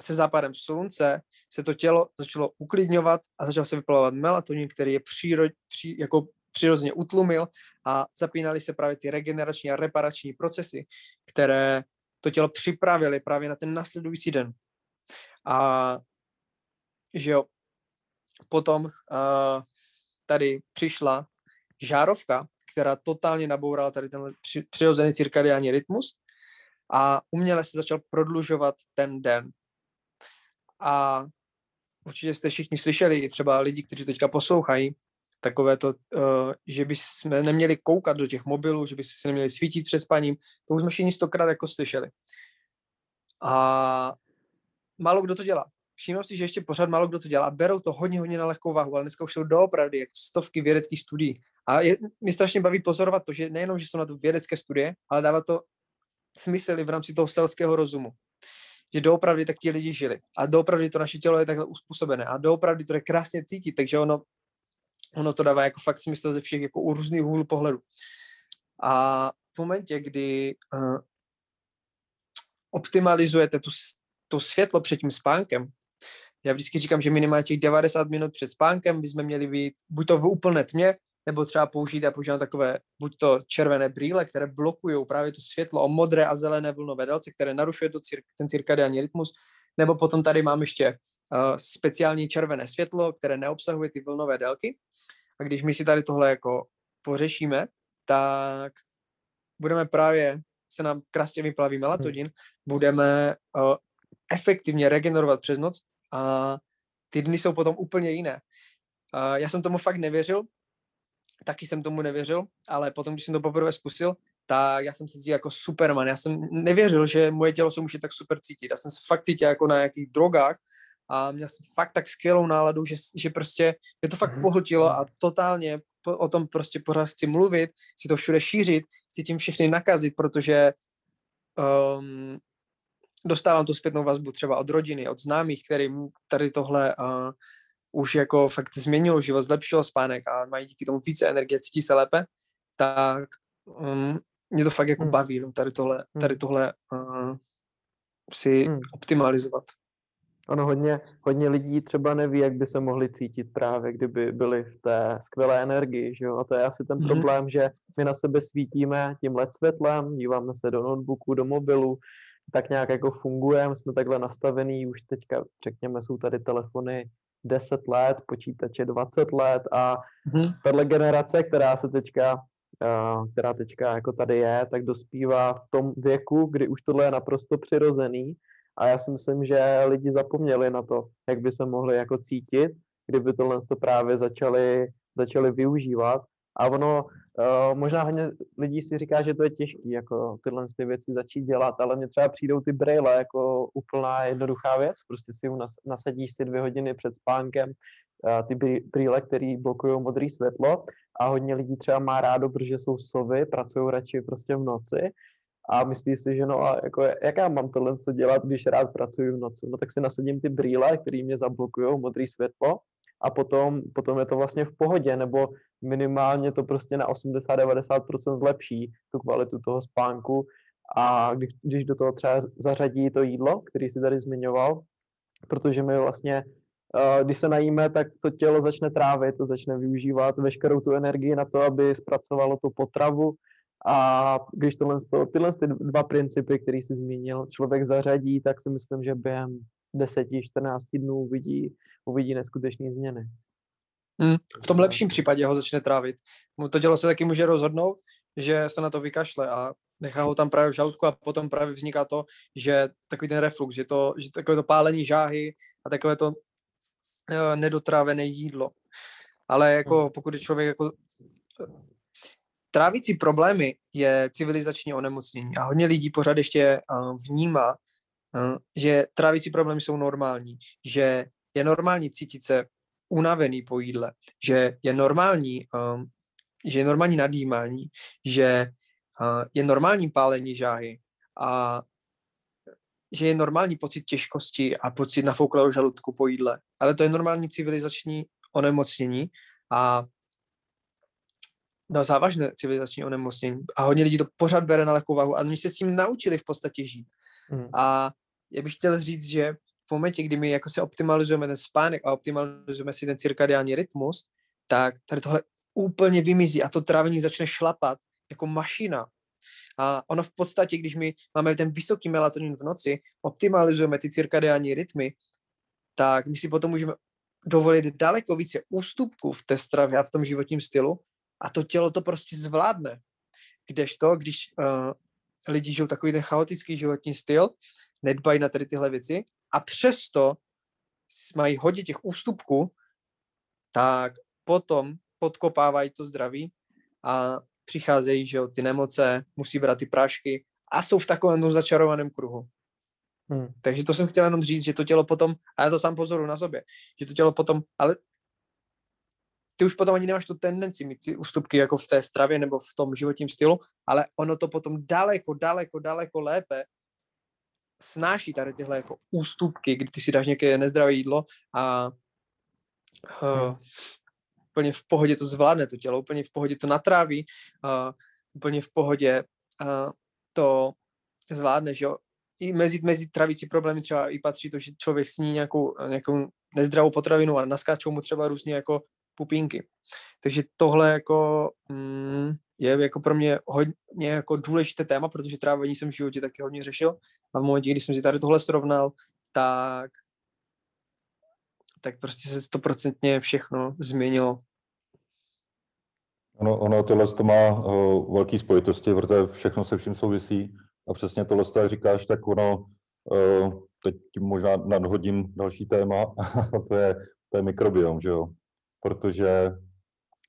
se západem slunce se to tělo začalo uklidňovat a začal se vyplavovat melatonin, který je přírod, při, jako přirozeně utlumil a zapínaly se právě ty regenerační a reparační procesy, které to tělo připravili právě na ten následující den. A že jo, potom uh, tady přišla žárovka, která totálně nabourala tady ten přirozený cirkadiální rytmus a uměle se začal prodlužovat ten den. A určitě jste všichni slyšeli, třeba lidi, kteří teďka poslouchají, takové to, uh, že by jsme neměli koukat do těch mobilů, že by se neměli svítit před spaním, to už jsme všichni stokrát jako slyšeli. A málo kdo to dělá. Všímám si, že ještě pořád málo kdo to dělá. Berou to hodně, hodně na lehkou váhu, ale dneska už jsou doopravdy jako stovky vědeckých studií. A je, mě strašně baví pozorovat to, že nejenom, že jsou na to vědecké studie, ale dává to smysl i v rámci toho selského rozumu. Že doopravdy tak ti lidi žili. A doopravdy to naše tělo je takhle uspůsobené. A doopravdy to je krásně cítit, takže ono, ono to dává jako fakt smysl ze všech jako u různých úhlů pohledu. A v momentě, kdy uh, optimalizujete tu, to světlo před tím spánkem, já vždycky říkám, že minimálně těch 90 minut před spánkem bychom měli být buď to v úplné tmě, nebo třeba použít, já používám takové buď to červené brýle, které blokují právě to světlo o modré a zelené vlnové délce, které narušuje to cir- ten cirkadiální rytmus, nebo potom tady mám ještě uh, speciální červené světlo, které neobsahuje ty vlnové délky. A když my si tady tohle jako pořešíme, tak budeme právě, se nám krásně vyplaví melatonin, budeme uh, efektivně regenerovat přes noc a ty dny jsou potom úplně jiné. Uh, já jsem tomu fakt nevěřil, taky jsem tomu nevěřil, ale potom, když jsem to poprvé zkusil, tak já jsem se cítil jako Superman. Já jsem nevěřil, že moje tělo se může tak super cítit. Já jsem se fakt cítil jako na nějakých drogách a měl jsem fakt tak skvělou náladu, že, že prostě mě to fakt mhm. pohltilo a totálně o tom prostě pořád chci mluvit, chci to všude šířit, chci tím všechny nakazit, protože um, dostávám tu zpětnou vazbu třeba od rodiny, od známých, kterým tady tohle uh, už jako fakt změnilo život, zlepšilo spánek a mají díky tomu více energie, cítí se lépe, tak um, mě to fakt jako hmm. baví, no, tady tohle, hmm. tady tohle uh, si hmm. optimalizovat. Ono hodně, hodně lidí třeba neví, jak by se mohli cítit právě, kdyby byli v té skvělé energii, že jo? A to je asi ten mm-hmm. problém, že my na sebe svítíme tím LED světlem, díváme se do notebooku, do mobilu, tak nějak jako fungujeme, jsme takhle nastavení, už teďka, řekněme, jsou tady telefony 10 let, počítače 20 let a mm-hmm. tahle generace, která se teďka která teďka jako tady je, tak dospívá v tom věku, kdy už tohle je naprosto přirozený a já si myslím, že lidi zapomněli na to, jak by se mohli jako cítit, kdyby tohle to právě začali, začali využívat a ono, uh, možná hodně lidí si říká, že to je těžké, jako tyhle ty věci začít dělat, ale mně třeba přijdou ty braille jako úplná jednoduchá věc, prostě si ju nas, nasadíš si dvě hodiny před spánkem, uh, ty brýle, které blokují modré světlo a hodně lidí třeba má rádo, protože jsou sovy, pracují radši prostě v noci. A myslí si, že no a jako jak já mám tohle co dělat, když rád pracuji v noci, no tak si nasadím ty brýle, které mě zablokují modré světlo a potom, potom je to vlastně v pohodě, nebo minimálně to prostě na 80-90% zlepší tu kvalitu toho spánku. A když, když do toho třeba zařadí to jídlo, který si tady zmiňoval, protože my vlastně, uh, když se najíme, tak to tělo začne trávit, to začne využívat veškerou tu energii na to, aby zpracovalo tu potravu. A když tohle, tyhle ty dva principy, který si zmínil, člověk zařadí, tak si myslím, že během 10-14 dnů uvidí, uvidí neskutečné změny. Hmm. V tom lepším případě ho začne trávit. To tělo se taky může rozhodnout, že se na to vykašle a nechá ho tam právě v žaludku a potom právě vzniká to, že takový ten reflux, že, to, že takové to pálení žáhy a takové to uh, nedotrávené jídlo. Ale jako hmm. pokud je člověk jako trávící problémy je civilizační onemocnění a hodně lidí pořád ještě uh, vnímá, že trávící problémy jsou normální, že je normální cítit se unavený po jídle, že je normální, um, že je normální nadýmání, že uh, je normální pálení žáhy a že je normální pocit těžkosti a pocit nafouklého žaludku po jídle. Ale to je normální civilizační onemocnění a no, závažné civilizační onemocnění. A hodně lidí to pořád bere na lehkou váhu a oni se s tím naučili v podstatě žít. Mm. A já bych chtěl říct, že v momentě, kdy my jako se optimalizujeme ten spánek a optimalizujeme si ten cirkadiální rytmus, tak tady tohle úplně vymizí a to trávení začne šlapat jako mašina. A ono v podstatě, když my máme ten vysoký melatonin v noci, optimalizujeme ty cirkadiální rytmy, tak my si potom můžeme dovolit daleko více ústupků v té stravě a v tom životním stylu a to tělo to prostě zvládne. Kdežto, když uh, lidi žijou takový ten chaotický životní styl, nedbají na tady tyhle věci a přesto mají hodně těch ústupků, tak potom podkopávají to zdraví a přicházejí, že jo, ty nemoce, musí brát ty prášky a jsou v takovém tom začarovaném kruhu. Hmm. Takže to jsem chtěl jenom říct, že to tělo potom, a já to sám pozoru na sobě, že to tělo potom, ale ty už potom ani nemáš tu tendenci mít ty ústupky jako v té stravě nebo v tom životním stylu, ale ono to potom daleko, daleko, daleko lépe snáší tady tyhle jako ústupky, kdy ty si dáš nějaké nezdravé jídlo a uh, úplně v pohodě to zvládne to tělo, úplně v pohodě to natráví, uh, úplně v pohodě uh, to zvládne, že jo. I mezi, mezi travící problémy třeba i patří to, že člověk sní nějakou, nějakou nezdravou potravinu a naskáčou mu třeba různě jako pupínky. Takže tohle jako mm, je jako pro mě hodně jako důležité téma, protože trávení jsem v životě taky hodně řešil a v momentě, kdy jsem si tady tohle srovnal, tak tak prostě se stoprocentně všechno změnilo. Ono, ono tohle to má uh, velký spojitosti, protože všechno se vším souvisí a přesně tohle, jak říkáš, tak ono, uh, teď možná nadhodím další téma, a to je, to je mikrobiom, že jo? Protože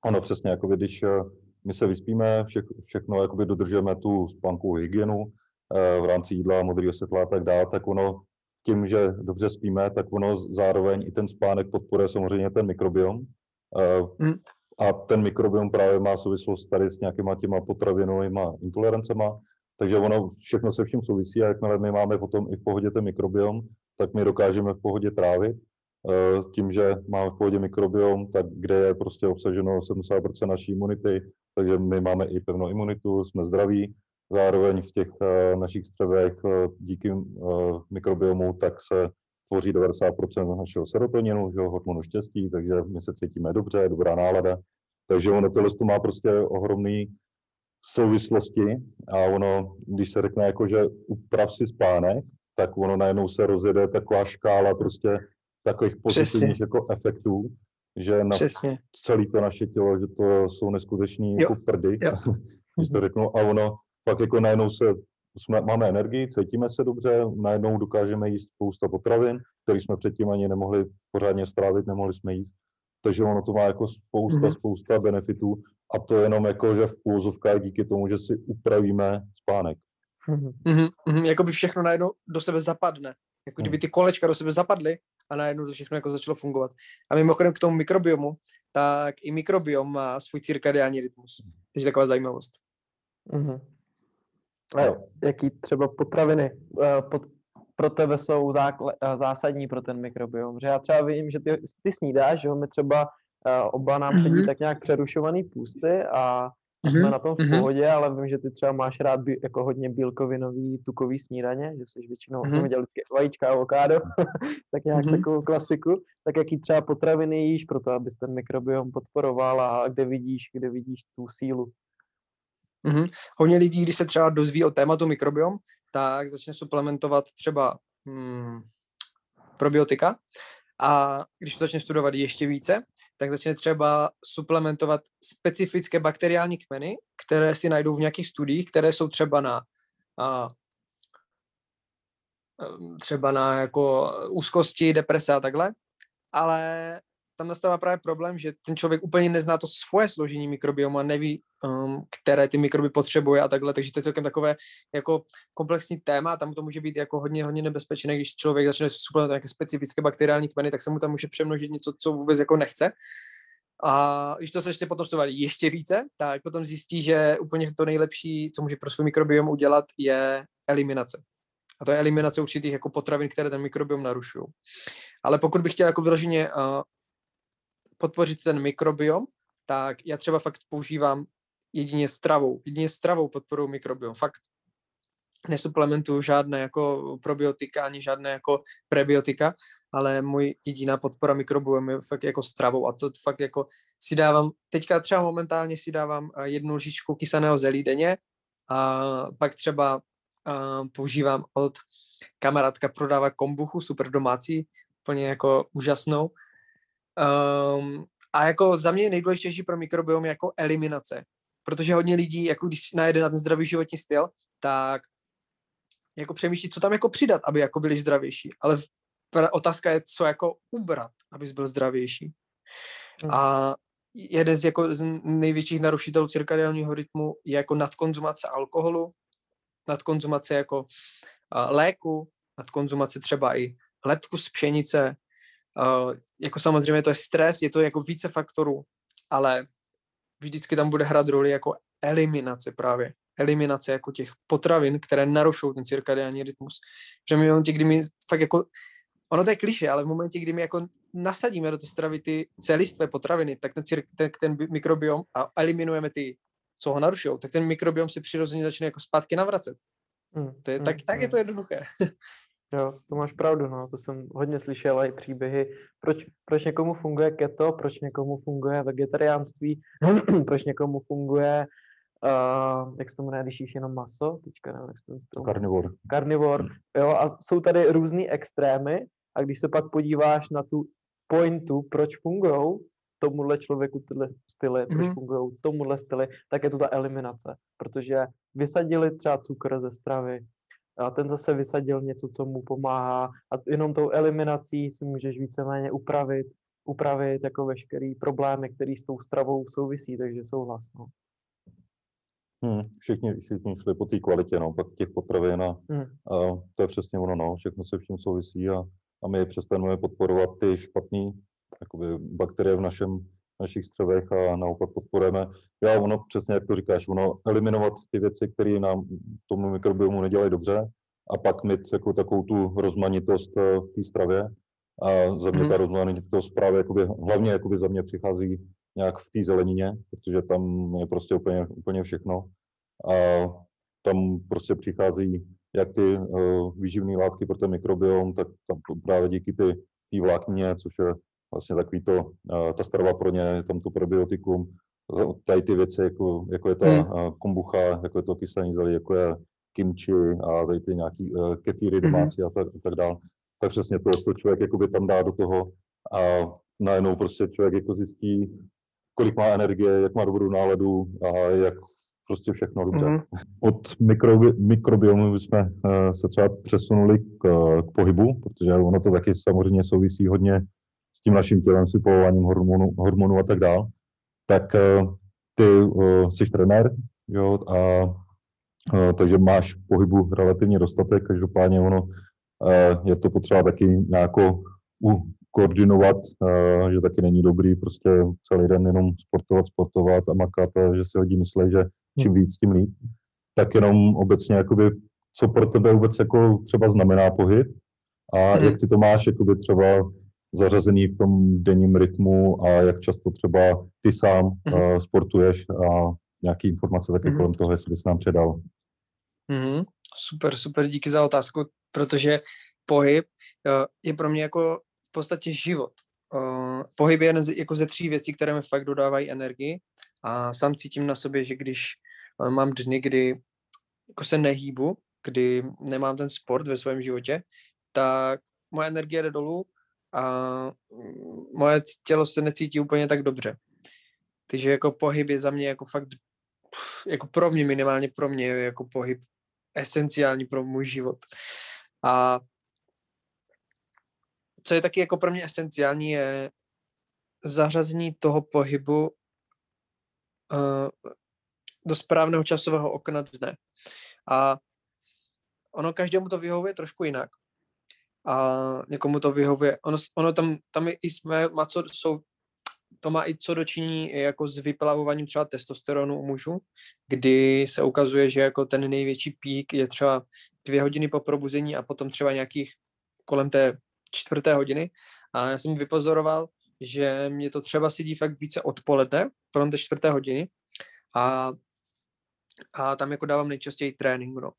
ono přesně, jako když uh, my se vyspíme, vše, všechno jakoby dodržujeme tu spánkovou hygienu uh, v rámci jídla, modrého světla a tak dále, tak ono tím, že dobře spíme, tak ono zároveň i ten spánek podporuje samozřejmě ten mikrobiom. Mm. A ten mikrobiom právě má souvislost tady s nějakýma těma potravinovými intolerancema, takže ono všechno se vším souvisí a jakmile my máme potom i v pohodě ten mikrobiom, tak my dokážeme v pohodě trávit. Eh, tím, že máme v pohodě mikrobiom, tak kde je prostě obsaženo 70% naší imunity, takže my máme i pevnou imunitu, jsme zdraví. Zároveň v těch eh, našich střevech eh, díky mikrobiomu tak se tvoří 90% našeho serotoninu, že, hormonu štěstí, takže my se cítíme dobře, dobrá nálada. Takže ono tohle to má prostě ohromný souvislosti a ono, když se řekne jako, že uprav si spánek, tak ono najednou se rozjede taková škála prostě takových pozitivních jako efektů, že na Přesně. celé to naše tělo, že to jsou neskuteční jako prdy, když to řeknu, a ono pak jako najednou se jsme, máme energii, cítíme se dobře, najednou dokážeme jíst spousta potravin, které jsme předtím ani nemohli pořádně strávit, nemohli jsme jíst. Takže ono to má jako spousta, mm-hmm. spousta benefitů a to jenom jako, že v půzovkách díky tomu, že si upravíme spánek. Mm-hmm. Mm-hmm. Jako by všechno najednou do sebe zapadne. Jako kdyby mhm. ty kolečka do sebe zapadly a najednou to všechno jako začalo fungovat. A mimochodem k tomu mikrobiomu, tak i mikrobiom má svůj cirkadiální rytmus. Takže taková zajímavost. Mm-hmm. A jaký třeba potraviny uh, pod, pro tebe jsou zákle, uh, zásadní pro ten mikrobiom? Že já třeba vím, že ty, ty snídáš, že my třeba uh, oba nám sedí mm-hmm. tak nějak přerušovaný půsty a mm-hmm. jsme na tom v mm-hmm. pohodě, ale vím, že ty třeba máš rád bí, jako hodně bílkovinový, tukový snídaně, že jsi většinou, mm-hmm. vždycky vajíčka, avokádo, tak nějak mm-hmm. takovou klasiku. Tak jaký třeba potraviny jíš pro to, abys ten mikrobiom podporoval a kde vidíš, kde vidíš tu sílu? Mm-hmm. Hodně lidí, když se třeba dozví o tématu mikrobiom, tak začne suplementovat třeba hmm, probiotika a když to začne studovat ještě více, tak začne třeba suplementovat specifické bakteriální kmeny, které si najdou v nějakých studiích, které jsou třeba na a, třeba na jako úzkosti, deprese a takhle, ale tam nastává právě problém, že ten člověk úplně nezná to svoje složení mikrobiomu a neví, um, které ty mikroby potřebuje a takhle, takže to je celkem takové jako komplexní téma, tam to může být jako hodně, hodně nebezpečné, když člověk začne suplementovat nějaké specifické bakteriální kmeny, tak se mu tam může přemnožit něco, co vůbec jako nechce. A když to se ještě potom studovat ještě více, tak potom zjistí, že úplně to nejlepší, co může pro svůj mikrobiom udělat, je eliminace. A to je eliminace určitých jako potravin, které ten mikrobiom narušují. Ale pokud bych chtěl jako vyloženě uh, podpořit ten mikrobiom, tak já třeba fakt používám jedině stravou. Jedině stravou podporu mikrobiom. Fakt nesuplementuju žádné jako probiotika ani žádné jako prebiotika, ale můj jediná podpora mikrobiomu je fakt jako stravou a to fakt jako si dávám, teďka třeba momentálně si dávám eh, jednu lžičku kysaného zelí denně a pak třeba uh, používám od kamarádka prodává kombuchu, super domácí, úplně jako úžasnou Um, a jako za mě je nejdůležitější pro mikrobiom jako eliminace. Protože hodně lidí, jako když najede na ten zdravý životní styl, tak jako přemýšlí, co tam jako přidat, aby jako byli zdravější. Ale otázka je, co jako ubrat, abys byl zdravější. Hmm. A jeden z, jako, z největších narušitelů cirkadiálního rytmu je jako nadkonzumace alkoholu, nadkonzumace jako uh, léku, nadkonzumace třeba i lepku z pšenice. Uh, jako samozřejmě to je stres, je to jako více faktorů, ale vždycky tam bude hrát roli jako eliminace právě. Eliminace jako těch potravin, které narušují ten cirkadiální rytmus. Že my v momentě, kdy my fakt jako, ono to je kliše, ale v momentě, kdy my jako nasadíme do té stravy ty celistvé potraviny, tak ten, ten, ten mikrobiom a eliminujeme ty, co ho narušují, tak ten mikrobiom se přirozeně začne jako zpátky navracet. Hmm, to je, hmm, tak, tak je to jednoduché. Jo, to máš pravdu, no, to jsem hodně slyšel i příběhy, proč, proč někomu funguje keto, proč někomu funguje vegetariánství, proč někomu funguje, uh, jak se tomu jmenuje, když jíš jenom maso, teďka nevím, jak se ten styl. Karnivor. Karnivor, jo, a jsou tady různý extrémy a když se pak podíváš na tu pointu, proč fungují tomuhle člověku tyhle styly, mm-hmm. proč mhm. fungují tomuhle styly, tak je to ta eliminace, protože vysadili třeba cukr ze stravy, a ten zase vysadil něco, co mu pomáhá a jenom tou eliminací si můžeš víceméně upravit, upravit jako veškerý problémy, které s tou stravou souvisí, takže souhlas. No. Hmm, všichni, všichni šli po té kvalitě, no, pak těch potravin a, hmm. a to je přesně ono, no, všechno se vším souvisí a, a my přestaneme podporovat ty špatné bakterie v našem našich střevech a naopak podporujeme. Já ono přesně, jak to říkáš, ono eliminovat ty věci, které nám tomu mikrobiomu nedělají dobře a pak mít jako takovou tu rozmanitost eh, v té stravě. A za mě mm. ta rozmanitost právě jakoby, hlavně jakoby za mě přichází nějak v té zelenině, protože tam je prostě úplně, úplně všechno. A tam prostě přichází jak ty uh, výživné látky pro ten mikrobiom, tak tam právě díky ty, ty vláknině, což je vlastně takový to, ta strava pro ně, tam to probiotikum, tady ty věci, jako, jako je ta hmm. kombucha, jako je to kyselý zelí, jako je kimchi a tady ty nějaký uh, kefíry hmm. domácí hmm. a tak, a tak dál. Tak přesně to, to člověk jakoby tam dá do toho a najednou prostě člověk jako zjistí, kolik má energie, jak má dobrou náladu a jak prostě všechno dobře. Mm. Od mikrobi, mikrobiomu jsme uh, se třeba přesunuli k, k pohybu, protože ono to taky samozřejmě souvisí hodně tím naším tělem, s vypalováním hormonů, hormonů a tak dále, tak eh, ty uh, jsi trenér, jo, a uh, takže máš pohybu relativně dostatek, každopádně ono uh, je to potřeba taky nějako koordinovat, uh, že taky není dobrý prostě celý den jenom sportovat, sportovat a makat, a že si lidi myslí, že čím víc, tím líp. Tak jenom obecně, jakoby, co pro tebe vůbec jako třeba znamená pohyb a mm. jak ty to máš jakoby třeba zařazený v tom denním rytmu a jak často třeba ty sám uh, sportuješ a nějaké informace taky mm-hmm. kolem toho, jestli bys nám předal. Mm-hmm. Super, super, díky za otázku, protože pohyb uh, je pro mě jako v podstatě život. Uh, pohyb je jako ze tří věcí, které mi fakt dodávají energii a sám cítím na sobě, že když uh, mám dny, kdy jako se nehýbu, kdy nemám ten sport ve svém životě, tak moje energie jde dolů a mm, moje tělo se necítí úplně tak dobře. Takže jako pohyb je za mě jako fakt, jako pro mě minimálně pro mě je jako pohyb esenciální pro můj život. A co je taky jako pro mě esenciální je zařazení toho pohybu uh, do správného časového okna dne. A ono každému to vyhovuje trošku jinak a někomu to vyhovuje. Ono, ono tam, tam i jsme, má co, jsou, to má i co dočiní jako s vyplavováním třeba testosteronu u mužů, kdy se ukazuje, že jako ten největší pík je třeba dvě hodiny po probuzení a potom třeba nějakých kolem té čtvrté hodiny. A já jsem vypozoroval, že mě to třeba sedí fakt více odpoledne, kolem té čtvrté hodiny a, a tam jako dávám nejčastěji trénink. No.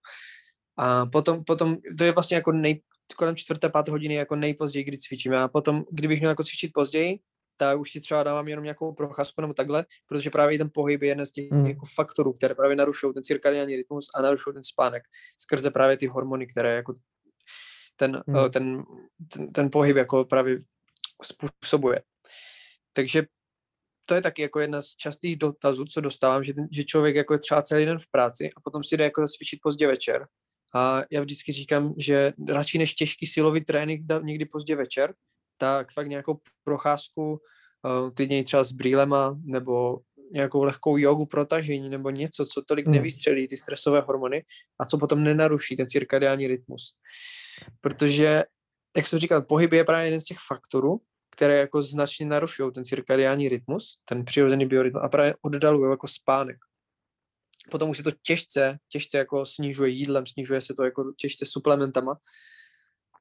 A potom, potom to je vlastně jako nej, kolem čtvrté, páté hodiny jako nejpozději, kdy cvičím. A potom, kdybych měl jako cvičit později, tak už si třeba dávám jenom nějakou procházku nebo takhle, protože právě ten pohyb je jeden z těch mm. jako faktorů, které právě narušují ten cirkadiální rytmus a narušují ten spánek skrze právě ty hormony, které jako ten, mm. ten, ten, ten pohyb jako právě způsobuje. Takže to je taky jako jedna z častých dotazů, co dostávám, že, ten, že člověk jako je třeba celý den v práci a potom si jde jako zacvičit pozdě večer. A já vždycky říkám, že radši než těžký silový trénink dát někdy pozdě večer, tak fakt nějakou procházku, uh, klidně třeba s brýlema, nebo nějakou lehkou jogu protažení, nebo něco, co tolik Hmm. nevystřelí ty stresové hormony a co potom nenaruší ten cirkadiální rytmus. Protože, jak jsem říkal, pohyb je právě jeden z těch faktorů, které jako značně narušují ten cirkadiální rytmus, ten přirozený biorytmus a právě oddalují jako spánek. Potom už se to těžce, těžce jako snižuje jídlem, snižuje se to jako těžce suplementama.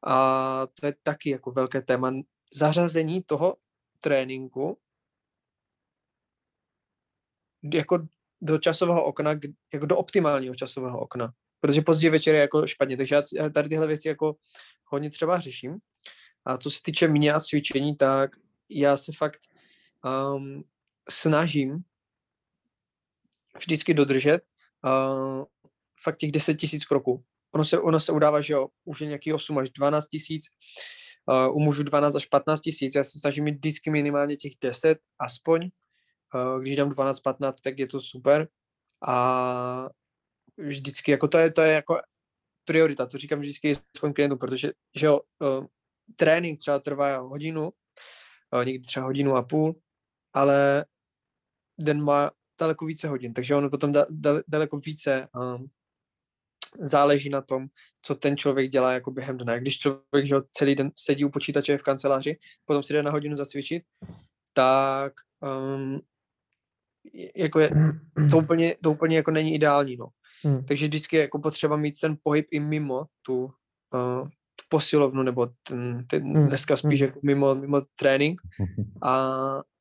A to je taky jako velké téma. Zařazení toho tréninku jako do časového okna, jako do optimálního časového okna. Protože pozdě večer je jako špatně, takže já tady tyhle věci jako hodně třeba řeším. A co se týče mě a cvičení, tak já se fakt um, snažím vždycky dodržet uh, fakt těch 10 tisíc kroků. Ono se, ono se udává, že jo, už je nějaký 8 až 12 tisíc, uh, u mužů 12 až 15 tisíc. Já se snažím mít vždycky minimálně těch 10 aspoň. Uh, když dám 12-15, tak je to super. A vždycky, jako to je, to je jako priorita, to říkám vždycky svým klientům, protože že jo, uh, trénink třeba trvá hodinu, uh, někdy třeba hodinu a půl, ale den má daleko více hodin, takže ono potom da, da, daleko více um, záleží na tom, co ten člověk dělá jako během dne. Když člověk že celý den sedí u počítače v kanceláři, potom si jde na hodinu zacvičit, tak um, jako je, to úplně, to úplně jako není ideální, no. Hmm. Takže vždycky je jako potřeba mít ten pohyb i mimo tu, uh, tu posilovnu, nebo ten, ten Hmm, dneska spíš hmm. jako mimo, mimo trénink. A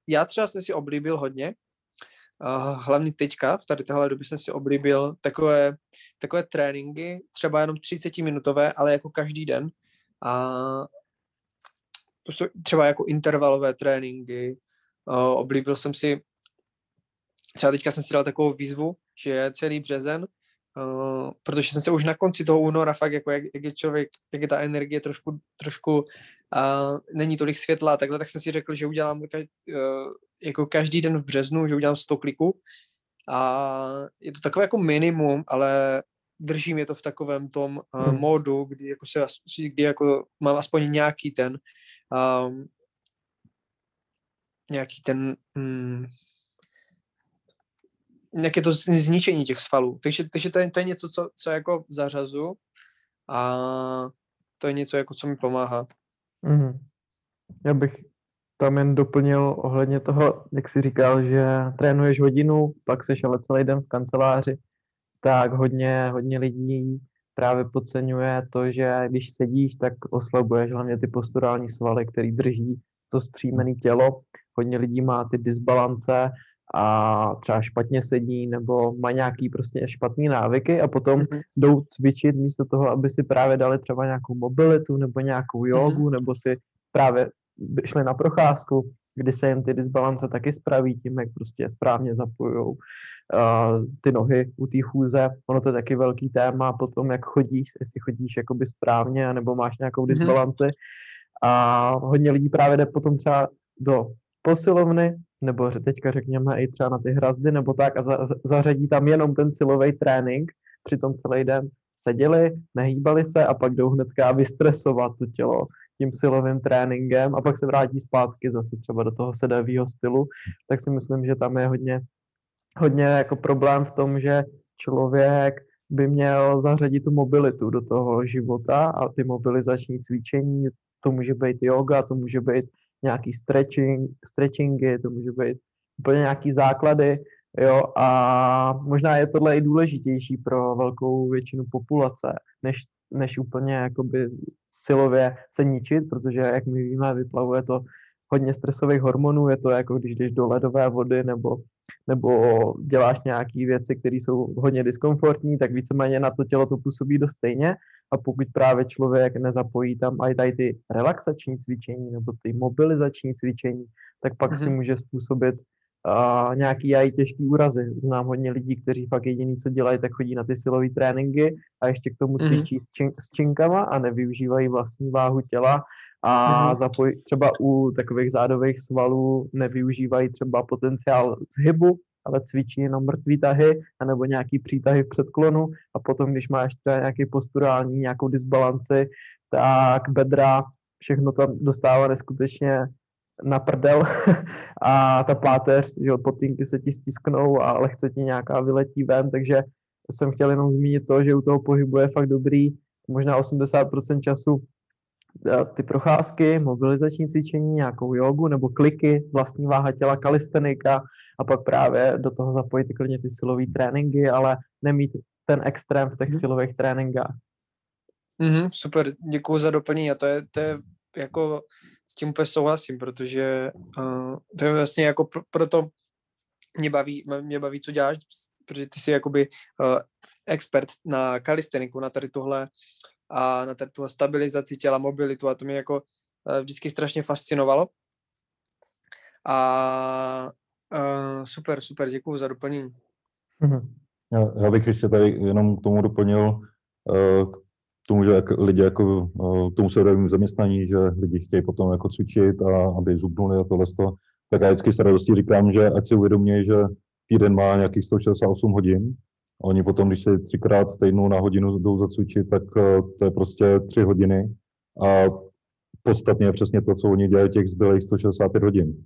já třeba jsem si oblíbil hodně, uh, hlavně teďka, v tady téhle době jsem si oblíbil takové, takové tréninky, třeba jenom 30 minutové, ale jako každý den. A třeba jako intervalové tréninky. Oblíbil jsem si, třeba teďka jsem si dal takovou výzvu, že celý březen, protože jsem se už na konci toho února fakt, jako jak, jak je člověk, jak je ta energie trošku, trošku uh, není tolik světla, takhle, tak jsem si řekl, že udělám jako každý den v březnu, že udělám 100 kliků a je to takové jako minimum, ale držím je to v takovém tom uh, Hmm. módu, kdy jako se, kdy jako mám aspoň nějaký ten um, nějaký ten mm, nějaké to zničení těch svalů. Takže, takže to, je, to je něco, co, co jako zařazu a to je něco, jako co mi pomáhá. Mhm. Já bych tam jen doplnil ohledně toho, jak jsi říkal, že trénuješ hodinu, pak seš ale celý den v kanceláři, tak hodně, hodně lidí právě podceňuje to, že když sedíš, tak oslabuješ hlavně ty posturální svaly, který drží to zpříjmené tělo. Hodně lidí má ty disbalance a třeba špatně sedí nebo má nějaký prostě špatný návyky a potom Mhm. jdou cvičit místo toho, aby si právě dali třeba nějakou mobilitu nebo nějakou jogu, nebo si právě šli na procházku, kdy se jim ty disbalance taky spraví tím, jak prostě správně zapojují uh, ty nohy u té chůze. Ono to je taky velký téma potom, jak chodíš, jestli chodíš jakoby správně, nebo máš nějakou Mhm. disbalanci. A hodně lidí právě jde potom třeba do posilovny, nebo teďka řekněme i třeba na ty hrazdy nebo tak a za- zařadí tam jenom ten silový trénink, přitom celý den seděli, nehýbali se a pak jdou hnedka vystresovat to tělo tím silovým tréninkem a pak se vrátí zpátky zase třeba do toho sedavého stylu, tak si myslím, že tam je hodně, hodně jako problém v tom, že člověk by měl zařadit tu mobilitu do toho života a ty mobilizační cvičení, to může být yoga, to může být nějaký stretching, stretchingy, to může být úplně nějaký základy, jo, a možná je tohle i důležitější pro velkou většinu populace, než, než úplně jakoby silově se ničit, protože jak my víme, vyplavuje to hodně stresových hormonů, je to jako když jdeš do ledové vody nebo, nebo děláš nějaké věci, které jsou hodně diskomfortní, tak víceméně na to tělo to působí dost stejně a pokud právě člověk nezapojí tam i tady ty relaxační cvičení nebo ty mobilizační cvičení, tak pak si Mhm. může způsobit uh, nějaký i těžký úrazy. Znám hodně lidí, kteří fakt jediný, co dělají, tak chodí na ty silové tréninky a ještě k tomu Mhm. cvičí s, čin, s činkama a nevyužívají vlastní váhu těla a Mhm. zapoj, třeba u takových zádových svalů nevyužívají třeba potenciál zhybu, ale cvičí jenom mrtvý tahy anebo nějaký přítahy v předklonu a potom, když máš třeba nějaký posturální, nějakou disbalanci, tak bedra, všechno tam dostává neskutečně na prdel a ta páteř, že potínky se ti stisknou a lehce ti nějaká vyletí ven, takže jsem chtěl jenom zmínit to, že u toho pohybu je fakt dobrý, možná 80% času eh, ty procházky, mobilizační cvičení, nějakou jogu nebo kliky, vlastní váha těla, kalistenika a pak právě do toho zapojit klidně ty silové tréninky, ale nemít ten extrém v těch Mhm. silových tréninkách. Mhm, super, děkuji za doplnění a to je, to je jako s tím úplně souhlasím, protože uh, to je vlastně jako pro, proto mě baví, mě baví, co děláš, protože ty jsi jakoby uh, expert na kalisteniku, na tady tohle a na tady tuhle stabilizaci těla, mobilitu a to mě jako uh, vždycky strašně fascinovalo. A uh, super, super, děkuji za doplnění. Mhm. Já, bych ještě tady jenom k tomu doplnil, k tomu, že jak lidi jako tomu se zaměstnaní, že lidi chtějí potom jako cvičit a aby zubnuli a tohle to, tak já vždycky s radostí říkám, že ať si uvědomí, že týden má nějakých 168 hodin. A oni potom, když se třikrát v týdnu na hodinu jdou zacvičit, tak to je prostě tři hodiny. A podstatně je přesně to, co oni dělají těch zbylých 165 hodin.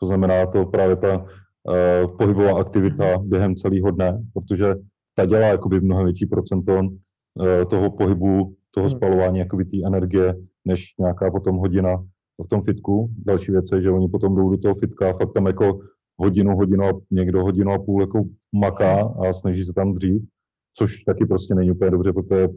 To znamená to právě ta uh, pohybová aktivita během celého dne, protože ta dělá jakoby mnohem větší procento toho pohybu, toho Hmm. spalování jakoby té energie, než nějaká potom hodina v tom fitku. Další věc je, že oni potom jdou do toho fitka a fakt tam jako hodinu, hodinu a někdo hodinu a půl jako maká a snaží se tam dřít, což taky prostě není úplně dobře, protože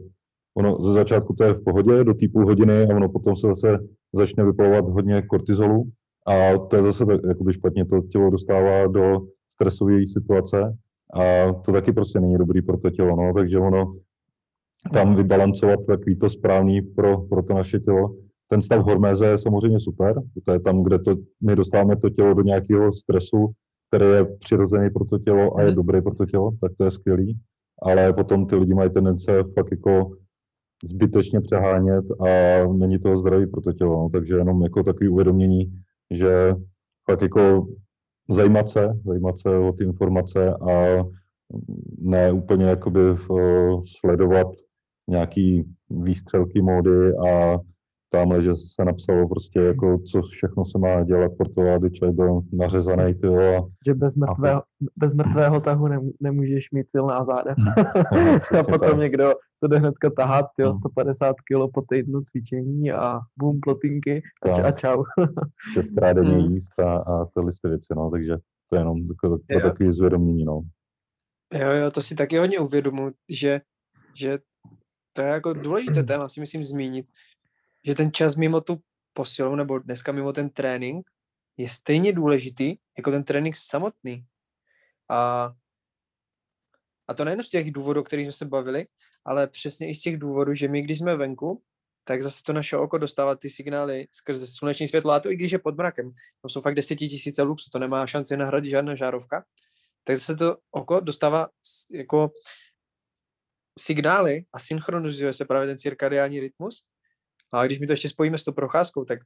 ono ze začátku to je v pohodě, do té půl hodiny a ono potom se zase začne vypalovat hodně kortizolu a to je zase tak, jakoby špatně, to tělo dostává do stresové situace a to taky prostě není dobrý pro to tělo, no, takže ono tam vybalancovat takový to správný pro, pro to naše tělo. Ten stav horméze je samozřejmě super, to je tam, kde to, my dostáváme to tělo do nějakého stresu, který je přirozený pro to tělo a je Mhm. dobrý pro to tělo, tak to je skvělý. Ale potom ty lidi mají tendence fakt jako zbytečně přehánět a není to zdravý pro to tělo. No. Takže jenom jako takový uvědomění, že fakt jako zajímat se, zajímat se o ty informace a ne úplně jakoby eh, sledovat nějaký výstřelky módy a tamhle, že se napsalo prostě jako, co všechno se má dělat pro to, aby člověk byl nařezaný, a Že bez mrtvého, bez mrtvého tahu nemů- nemůžeš mít silná záda. Aha, a potom tak. někdo to jde hnedka tahat, tyjo, No. 150 kg po týdnu cvičení a boom, plotinky a, č- a čau. šestkrát denně Mm. jíst a, a tyhle ty věci, no, takže to je jenom takové, Jo. takové zvědomění, no. Jo, jo, to si taky hodně uvědomuji, že, že to je jako důležité téma, si myslím zmínit, že ten čas mimo tu posilu nebo dneska mimo ten trénink je stejně důležitý jako ten trénink samotný. A, a to nejen z těch důvodů, o kterých jsme se bavili, ale přesně i z těch důvodů, že my, když jsme venku, tak zase to naše oko dostává ty signály skrze sluneční světlo, a to i když je pod mrakem. To jsou fakt desetitisíce luxu, to nemá šanci nahradit žádná žárovka. Tak zase to oko dostává jako signály a synchronizuje se právě ten cirkadiální rytmus. A když my to ještě spojíme s tou procházkou, tak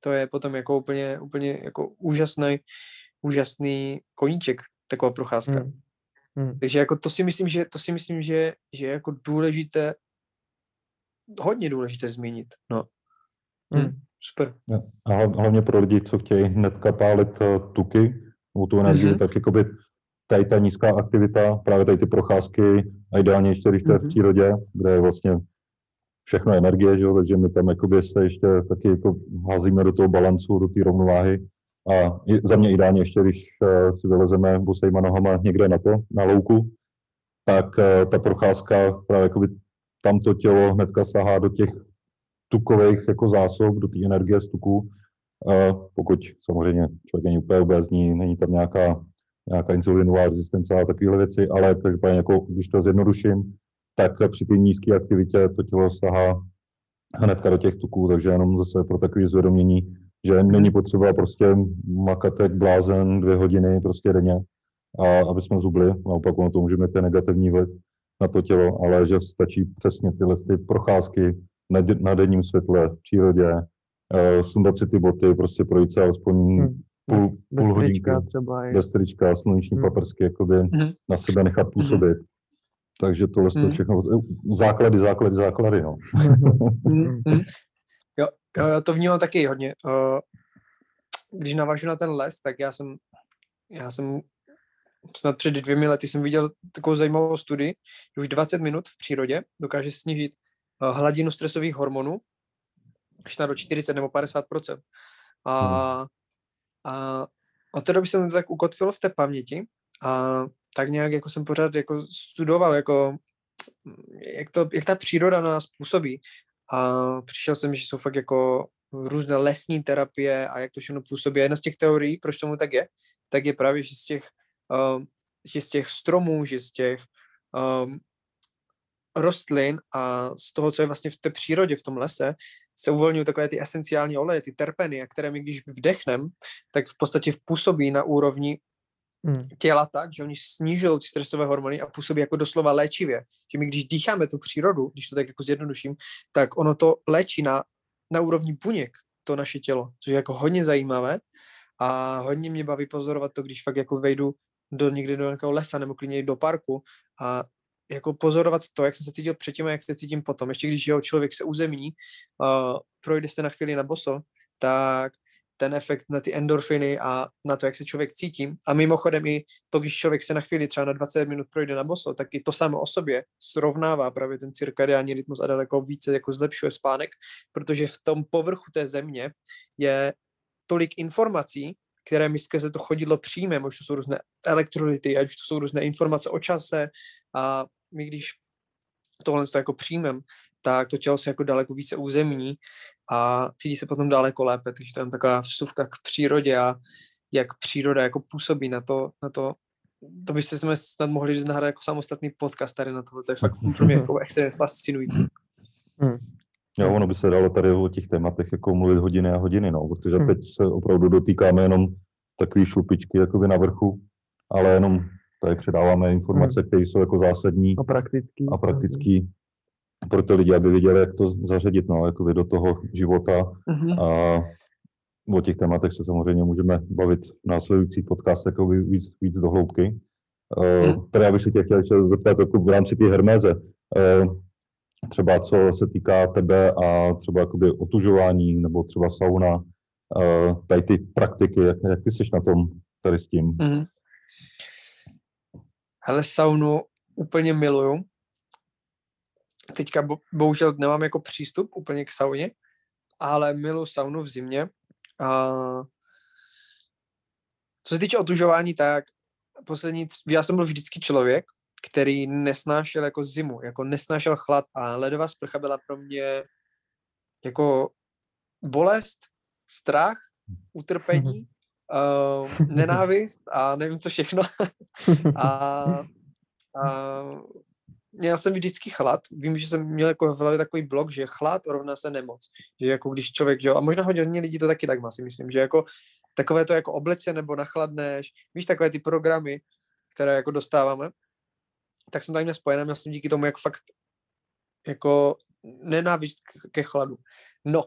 to je potom jako úplně, úplně jako úžasný, úžasný koníček, taková procházka. Hmm. Hmm. Takže jako to si myslím, že to si myslím, že, že je jako důležité, hodně důležité zmínit. No, Hmm. super. A hla- hlavně pro lidi, co chtějí hnedka pálit eh, tuky, nebo tu energii, Mhm. tak jakoby tady ta nízká aktivita, právě tady ty procházky, a ideálně ještě, když to je v Mhm. přírodě, kde je vlastně všechno energie, že jo, takže my tam jakoby se ještě taky jako házíme do toho balancu, do té rovnováhy. A za mě ideálně ještě, když eh, si vylezeme bosejma nohama někde na to, na louku, tak eh, ta procházka právě jakoby tam to tělo hnedka sahá do těch tukových jako zásob, do té energie z tuků. Eh, pokud samozřejmě člověk není úplně obézní, není tam nějaká, nějaká insulinová rezistence a takovéhle věci, ale každopádně jako, když to zjednoduším, tak při té nízké aktivitě to tělo sahá hnedka do těch tuků, takže jenom zase pro takové zvědomění, že není potřeba prostě makat jak blázen dvě hodiny prostě denně, a aby jsme zubli, naopak ono to může mít ten negativní vliv na to tělo, ale že stačí přesně tyhle ty procházky na, denním světle, v přírodě, uh, sundat si ty boty, prostě projít se alespoň Hmm. Půl, Bez, bez půl hodinky trička třeba. i- bez trička, sluneční Hmm. paprsky, jakoby Mhm. na sebe nechat působit. Takže tohle to Mhm. všechno, základy, základy, základy, no. Mm, mm. Jo, jo, já to vnímám taky hodně. Když navážu na ten les, tak já jsem, já jsem snad před dvěmi lety jsem viděl takovou zajímavou studii, že už 20 minut v přírodě dokáže snížit hladinu stresových hormonů až na do 40 nebo 50 A, a od té doby jsem tak ukotvil v té paměti a tak nějak jako jsem pořád jako studoval, jako jak, to, jak ta příroda na nás působí. A přišel jsem, že jsou fakt jako různé lesní terapie a jak to všechno působí. A jedna z těch teorií, proč tomu tak je, tak je právě, že z těch, um, že z těch stromů, že z těch um, rostlin a z toho, co je vlastně v té přírodě, v tom lese, se uvolňují takové ty esenciální oleje, ty terpeny, a které my když vdechnem, tak v podstatě působí na úrovni Hmm. těla tak, že oni snižují ty stresové hormony a působí jako doslova léčivě. Že my když dýcháme tu přírodu, když to tak jako zjednoduším, tak ono to léčí na, na úrovni buněk, to naše tělo, což je jako hodně zajímavé a hodně mě baví pozorovat to, když fakt jako vejdu do někde do nějakého lesa nebo klidně do parku a jako pozorovat to, jak jsem se cítil předtím a jak se cítím potom. Ještě když jeho člověk se uzemní, uh, projde se na chvíli na boso, tak ten efekt na ty endorfiny a na to, jak se člověk cítí. A mimochodem i to, když člověk se na chvíli třeba na 20 minut projde na boso, tak i to samo o sobě srovnává právě ten cirkadiální rytmus a daleko více jako zlepšuje spánek, protože v tom povrchu té země je tolik informací, které my skrze to chodidlo přijmeme, už to jsou různé elektrolyty, ať už to jsou různé informace o čase a my když tohle to jako přijmem, tak to tělo se jako daleko více územní a cítí se potom daleko lépe, takže to je taková vsuvka k přírodě a jak příroda jako působí na to, na to to byste jsme snad mohli říct nahrát jako samostatný podcast tady na to, to je fakt pro mě jako extrémně fascinující. Hmm. Jo, ono by se dalo tady o těch tématech jako mluvit hodiny a hodiny, no, protože Hmm. teď se opravdu dotýkáme jenom takové šlupičky jakoby na vrchu, ale jenom tady předáváme informace, které jsou jako zásadní A praktický. a praktický pro ty lidi, aby věděli, jak to zařadit, no, jakoby do toho života Mhm. a o těch tématech se samozřejmě můžeme bavit v následujících podcastech jako víc, víc do hloubky. Uh, Hmm. tady já bych se tě chtěl ještě zeptat jako v rámci té herméze, uh, třeba co se týká tebe a třeba jakoby otužování nebo třeba sauna, uh, tady ty praktiky, jak, jak ty jsi na tom tady s tím? Mhm. Hele, saunu úplně miluju. Teďka bo, bohužel nemám jako přístup úplně k sauně, ale miluji saunu v zimě. A co se týče otužování, tak poslední, já jsem byl vždycky člověk, který nesnášel jako zimu, jako nesnášel chlad a ledová sprcha byla pro mě jako bolest, strach, utrpení, uh, nenávist a nevím co všechno. a, a měl jsem vždycky chlad. Vím, že jsem měl jako v hlavě takový blok, že chlad rovná se nemoc. Že jako když člověk, jo, a možná hodně lidí to taky tak má, si myslím, že jako takové to jako obleče nebo nachladneš, víš, takové ty programy, které jako dostáváme, tak jsem tady měl spojené, měl jsem díky tomu jako fakt jako nenávist ke chladu. No,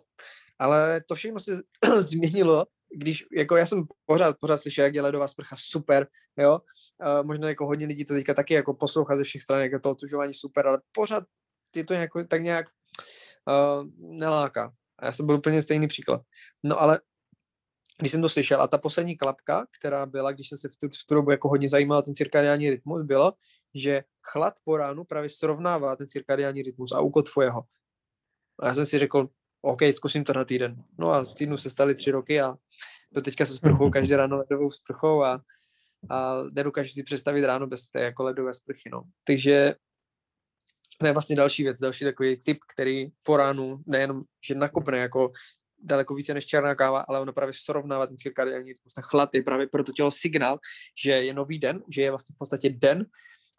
ale to všechno se změnilo, když, jako já jsem pořád, pořád slyšel, jak je ledová sprcha super, jo, uh, možná jako hodně lidí to teďka taky jako poslouchá ze všech stran, jak je to otužování super, ale pořád je to jako, tak nějak uh, neláká. A já jsem byl úplně stejný příklad. No ale když jsem to slyšel, a ta poslední klapka, která byla, když jsem se v tu, v tu dobu jako hodně zajímal ten cirkadiální rytmus, bylo, že chlad po ránu právě srovnává ten cirkadiální rytmus a ukotvuje ho. A já jsem si řekl, OK, zkusím to na týden. No a z týdnu se staly tři roky a do teďka se sprchou každé ráno ledovou sprchou a, a nedokážu si představit ráno bez té jako ledové sprchy, no. Takže to je vlastně další věc, další takový tip, který po ránu nejenom, že nakopne jako daleko více než černá káva, ale ono právě srovnává ten cirkadiální rytmus. Ten chlad je právě pro to tělo signál, že je nový den, že je vlastně v podstatě den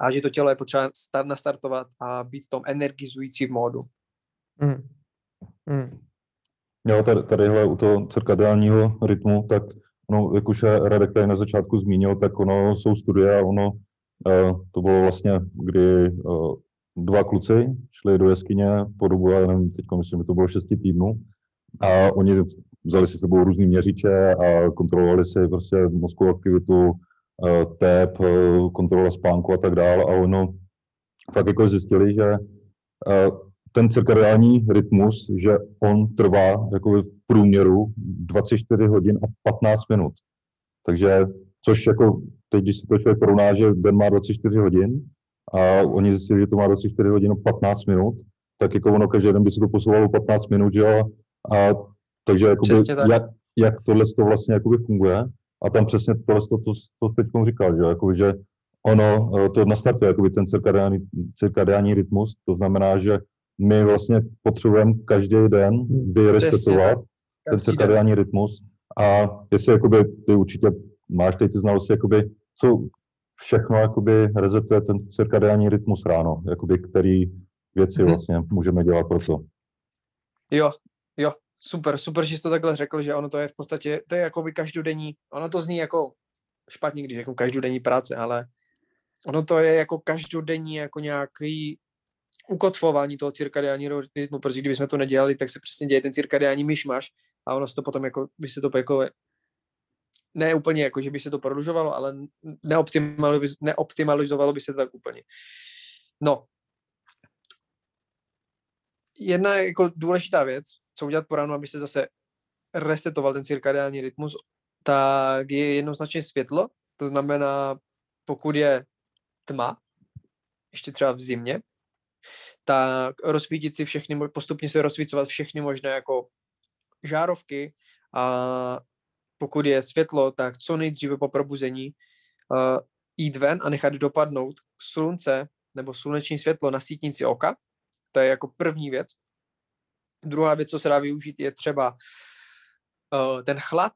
a že to tělo je potřeba start, nastartovat a být v tom energizující módu. Hmm. Hmm. Jo, tady, tadyhle u toho cirkadiálního rytmu, tak ono, jak už Radek tady na začátku zmínil, tak ono jsou studie a ono, uh, to bylo vlastně, kdy uh, dva kluci šli do jeskyně po dobu, já nevím, teď myslím, že to bylo šesti týdnů, a oni vzali si s sebou různý měřiče a kontrolovali si prostě mozkovou aktivitu, eh, tep, eh, kontrola spánku a tak dále a ono fakt jako zjistili, že eh, ten cirkadiální rytmus, že on trvá jako v průměru 24 hodin a 15 minut. Takže, což jako teď, když si to člověk porovná, že den má 24 hodin a oni zjistili, že to má 24 hodin a 15 minut, tak jako ono každý den by se to posouvalo 15 minut, že jo, a takže jakoby, jak, jak tohle to vlastně jakoby funguje? A tam přesně tohle to, to, to teď říkal, že, jakoby, že ono eh, to nastartuje jakoby ten cirkadiální, cirkadiální rytmus, to znamená, že my vlastně potřebujeme každý den vyresetovat ten cirkadiální rytmus a jestli jakoby, ty určitě máš tady ty znalosti, jakoby, co všechno jakoby rezetuje ten cirkadiální rytmus ráno, jakoby, který věci mm-hmm. vlastně můžeme dělat pro to. Jo, jo, super, super, že jsi to takhle řekl, že ono to je v podstatě, to je jako by každodenní, ono to zní jako špatně, když jako každodenní práce, ale ono to je jako každodenní jako nějaký ukotvování toho cirkadiálního rytmu, protože kdybychom to nedělali, tak se přesně děje ten cirkadiální myšmaš a ono se to potom jako, by se to jako ne úplně jako, že by se to prodlužovalo, ale neoptimalizovalo by se to tak úplně. No. Jedna jako důležitá věc, co udělat po ránu, aby se zase resetoval ten cirkadiální rytmus, tak je jednoznačně světlo, to znamená, pokud je tma, ještě třeba v zimě, tak rozsvítit si všechny, postupně se rozsvícovat všechny možné jako žárovky a pokud je světlo, tak co nejdříve po probuzení uh, jít ven a nechat dopadnout slunce nebo sluneční světlo na sítnici oka. To je jako první věc. Druhá věc, co se dá využít, je třeba uh, ten chlad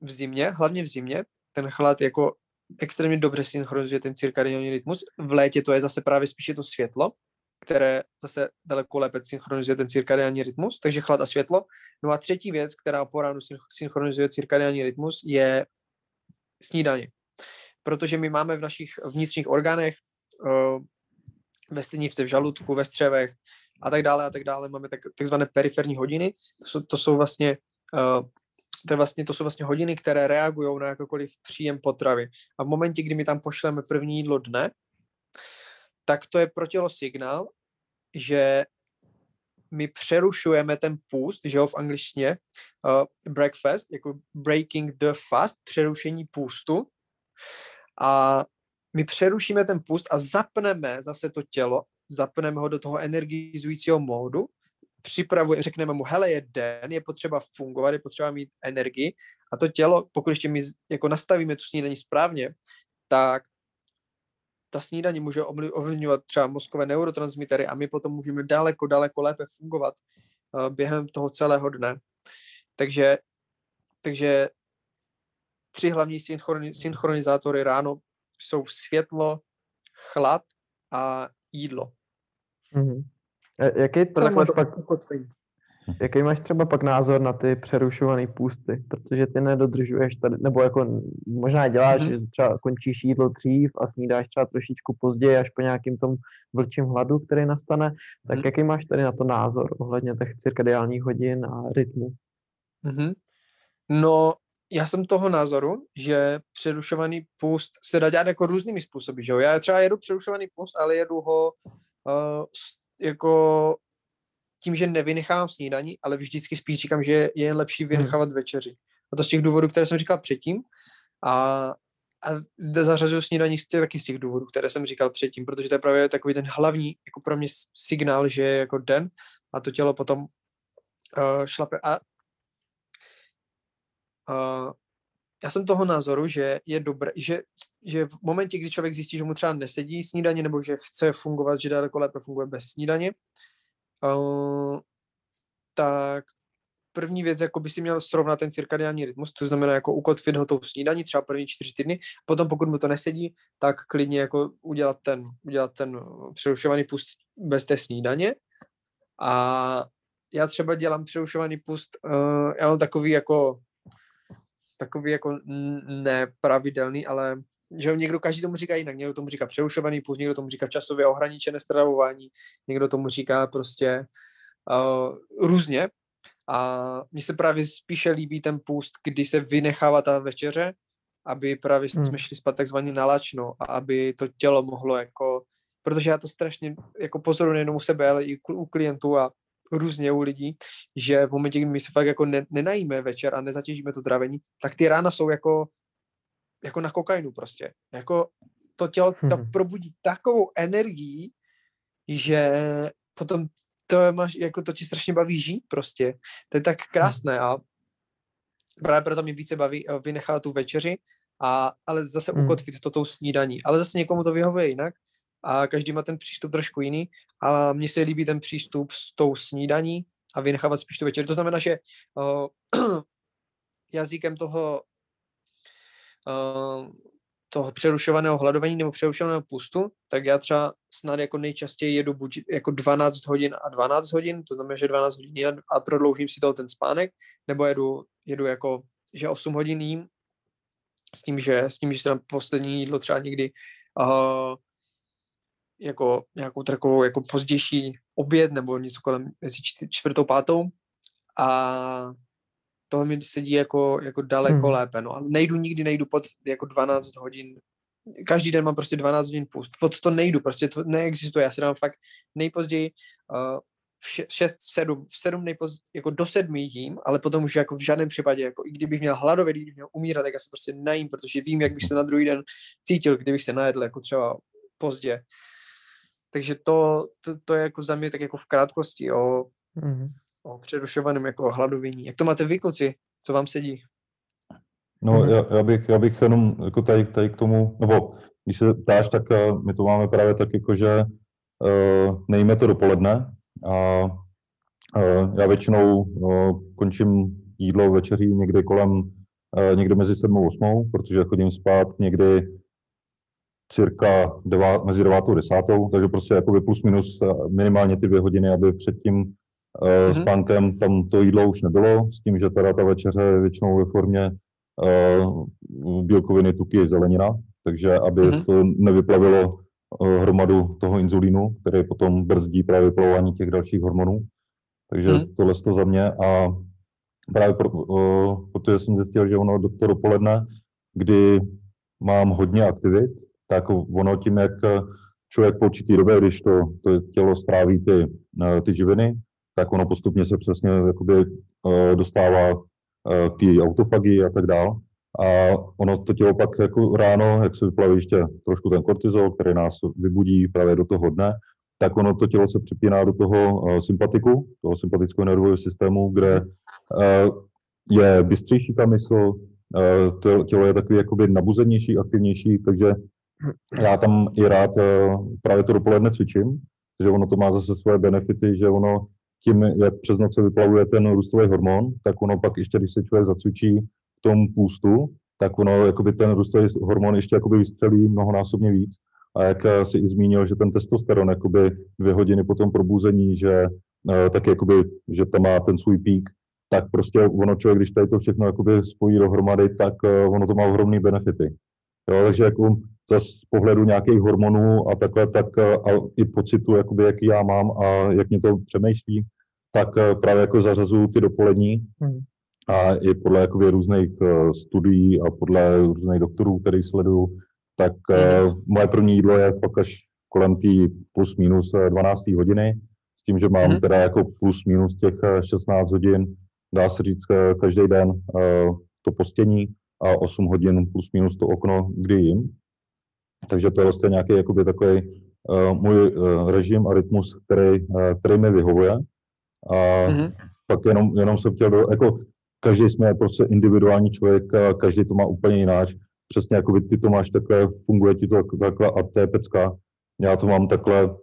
v zimě, hlavně v zimě. Ten chlad jako extrémně dobře synchronizuje ten cirkadiální rytmus. V létě to je zase právě spíše to světlo, které zase daleko lépe synchronizuje ten cirkadiální rytmus, takže chlad a světlo. No a třetí věc, která po ránu synchronizuje cirkadiální rytmus, je snídaně. Protože my máme v našich vnitřních orgánech, uh, ve slinivce, v žaludku, ve střevech a tak dále a tak dále, máme tak, takzvané periferní hodiny. To jsou, to jsou vlastně uh, to, je vlastně, to jsou vlastně hodiny, které reagují na jakýkoliv příjem potravy. A v momentě, kdy my tam pošleme první jídlo dne, tak to je pro tělo signál, že my přerušujeme ten půst, že jo, v angličtině, uh, breakfast, jako breaking the fast, přerušení půstu. A my přerušíme ten půst a zapneme zase to tělo, zapneme ho do toho energizujícího módu, připravuje, řekneme mu, hele, je den, je potřeba fungovat, je potřeba mít energii a to tělo, pokud ještě my jako nastavíme tu snídaní správně, tak ta snídaně může ovlivňovat třeba mozkové neurotransmitery a my potom můžeme daleko, daleko lépe fungovat uh, během toho celého dne. Takže, takže tři hlavní synchronizátory ráno jsou světlo, chlad a jídlo. Mm-hmm. Jaký to máš pak, jaký máš třeba pak názor na ty přerušované půsty? Protože ty nedodržuješ tady, nebo jako možná děláš, mm-hmm. že třeba končíš jídlo dřív a snídáš třeba trošičku později až po nějakým tom vlčím hladu, který nastane. Tak mm-hmm. jaký máš tady na to názor ohledně těch cirkadiálních hodin a rytmu? Mm-hmm. No, já jsem toho názoru, že přerušovaný půst se dá dělat jako různými způsoby, že jo? Já třeba jedu přerušovaný půst, ale jedu ho uh, jako tím, že nevynechávám snídaní, ale vždycky spíš říkám, že je lepší hmm. vynechávat hmm. večeři. A to z těch důvodů, které jsem říkal předtím. A, a zde zařazuju snídaní taky z těch důvodů, které jsem říkal předtím, protože to je právě takový ten hlavní, jako pro mě signál, že je jako den a to tělo potom uh, šlape. A uh, já jsem toho názoru, že je dobré, že, že v momentě, kdy člověk zjistí, že mu třeba nesedí snídaně nebo že chce fungovat, že daleko lépe funguje bez snídaně, uh, tak první věc, jako by si měl srovnat ten cirkadiální rytmus, to znamená jako ukotvit ho tou snídaní, třeba první čtyři týdny, potom pokud mu to nesedí, tak klidně jako udělat ten, udělat ten přerušovaný pust bez té snídaně. A já třeba dělám přerušovaný pust, uh, já mám takový jako takový jako nepravidelný, ale že někdo, každý tomu říká jinak, někdo tomu říká přerušovaný půst, někdo tomu říká časově ohraničené stravování, někdo tomu říká prostě uh, různě, A mně se právě spíše líbí ten půst, kdy se vynechává ta večeře, aby právě Hmm. jsme šli spát takzvaně nalačno a aby to tělo mohlo jako, protože já to strašně jako pozoruji nejenom u sebe, ale i u klientů a různě u lidí, že v momentě, kdy my se fakt jako ne, nenajíme večer a nezatěžíme to trávení, tak ty rána jsou jako, jako na kokainu prostě. Jako to tělo to Mhm. probudí takovou energii, že potom to máš, jako to ti strašně baví žít prostě. To je tak krásné a právě proto mě více baví eh, vynechat tu večeři, a, ale zase Hmm. ukotvit to tou snídaní. Ale zase někomu to vyhovuje jinak a každý má ten přístup trošku jiný, ale mně se líbí ten přístup s tou snídaní a vynechávat spíš tu večeři. To znamená, že uh, jazykem toho toho přerušovaného hladování nebo přerušovaného pustu, tak já třeba snad jako nejčastěji jedu buď jako 12 hodin a 12 hodin, to znamená, že 12 hodin a- prodloužím si toho ten spánek, nebo jedu, jedu jako, že 8 hodin jím, s tím, že, s tím, že se na poslední jídlo třeba někdy uh, jako nějakou takovou jako pozdější oběd nebo něco kolem mezi čtvrtou, pátou. A toho mi sedí jako, jako daleko Hmm. lépe, no. Ale nejdu nikdy, nejdu pod jako 12 hodin. Každý den mám prostě 12 hodin pust. Pod to nejdu, prostě to neexistuje. Já si dám fakt nejpozději uh, v 6, 7, v 7 nejpozději, jako do 7 jím, ale potom už jako v žádném případě, jako i kdybych měl hladově, kdybych měl umírat, tak já se prostě najím, protože vím, jak bych se na druhý den cítil, kdybych se najedl jako třeba pozdě. Takže to, to, to je jako za mě tak jako v krátkosti o, Mhm. O přerušovaném jako hladovění. Jak to máte vy, kluci? Co vám sedí? No, já, já, bych, já bych jenom jako tady, tady k tomu, nebo když se ptáš, tak eh, my to máme právě tak jako, že uh, nejíme to dopoledne a uh, já většinou uh, končím jídlo večeří někdy kolem, uh, někdy mezi 7 a 8, protože chodím spát někdy cirka devá, mezi 9 a 10, takže prostě jakoby plus minus minimálně ty dvě hodiny, aby před tím uh, Mhm. spánkem tam to jídlo už nebylo, s tím, že teda ta večeře je většinou ve formě uh, bílkoviny, tuky, zelenina, takže aby Mhm. to nevyplavilo uh, hromadu toho inzulínu, který potom brzdí právě vyplavování těch dalších hormonů. Takže Mhm. tohle to za mě a právě pro, uh, protože jsem zjistil, že ono do to dopoledne, kdy mám hodně aktivit, tak ono tím, jak eh, člověk po určitý době, když to, to tělo stráví ty, eh, ty živiny, tak ono postupně se přesně jakoby eh, dostává eh, k té autofagii a tak dál. A ono to tělo pak jako ráno, jak se vyplaví ještě trošku ten kortizol, který nás vybudí právě do toho dne, tak ono to tělo se přepíná do toho uh, sympatiku, toho sympatického nervového systému, kde je bystřejší ta mysl, tělo je takový jakoby nabuzenější, aktivnější, takže já tam i rád právě to dopoledne cvičím, že ono to má zase svoje benefity, že ono tím, jak přes noc se vyplavuje ten růstový hormon, tak ono pak ještě, když se člověk zacvičí v tom půstu, tak ono, jakoby ten růstový hormon ještě jakoby vystřelí mnohonásobně víc. A jak eh, si i zmínil, že ten testosteron, jakoby dvě hodiny po tom probuzení, že uh, tak jakoby, že to má ten svůj pík, tak prostě ono člověk, když tady to všechno jakoby spojí dohromady, tak uh, ono to má ohromný benefity. Jo, takže jako z pohledu nějakých hormonů a takhle, tak eh, a i pocitu, jakoby, jaký já mám a jak mě to přemýšlí, tak eh, právě jako zařazuju ty dopolední Hmm. a i podle jakoby různých eh, studií a podle různých doktorů, který sleduju, tak eh, moje první jídlo je fakt až kolem té plus minus eh, 12. hodiny, s tím, že mám Mhm. teda jako plus minus těch eh, 16 hodin, dá se říct, každý den to postění a 8 hodin plus minus to okno, kdy jim. Takže to je vlastně nějaký jakoby takový uh, můj uh, režim a rytmus, který, uh, který mi vyhovuje. A Mhm. pak jenom, jenom jsem chtěl, do, jako každý jsme prostě individuální člověk, a každý to má úplně jináč. Přesně jako ty to máš takhle, funguje ti to tak- takhle a to je pecka. Já to mám takhle,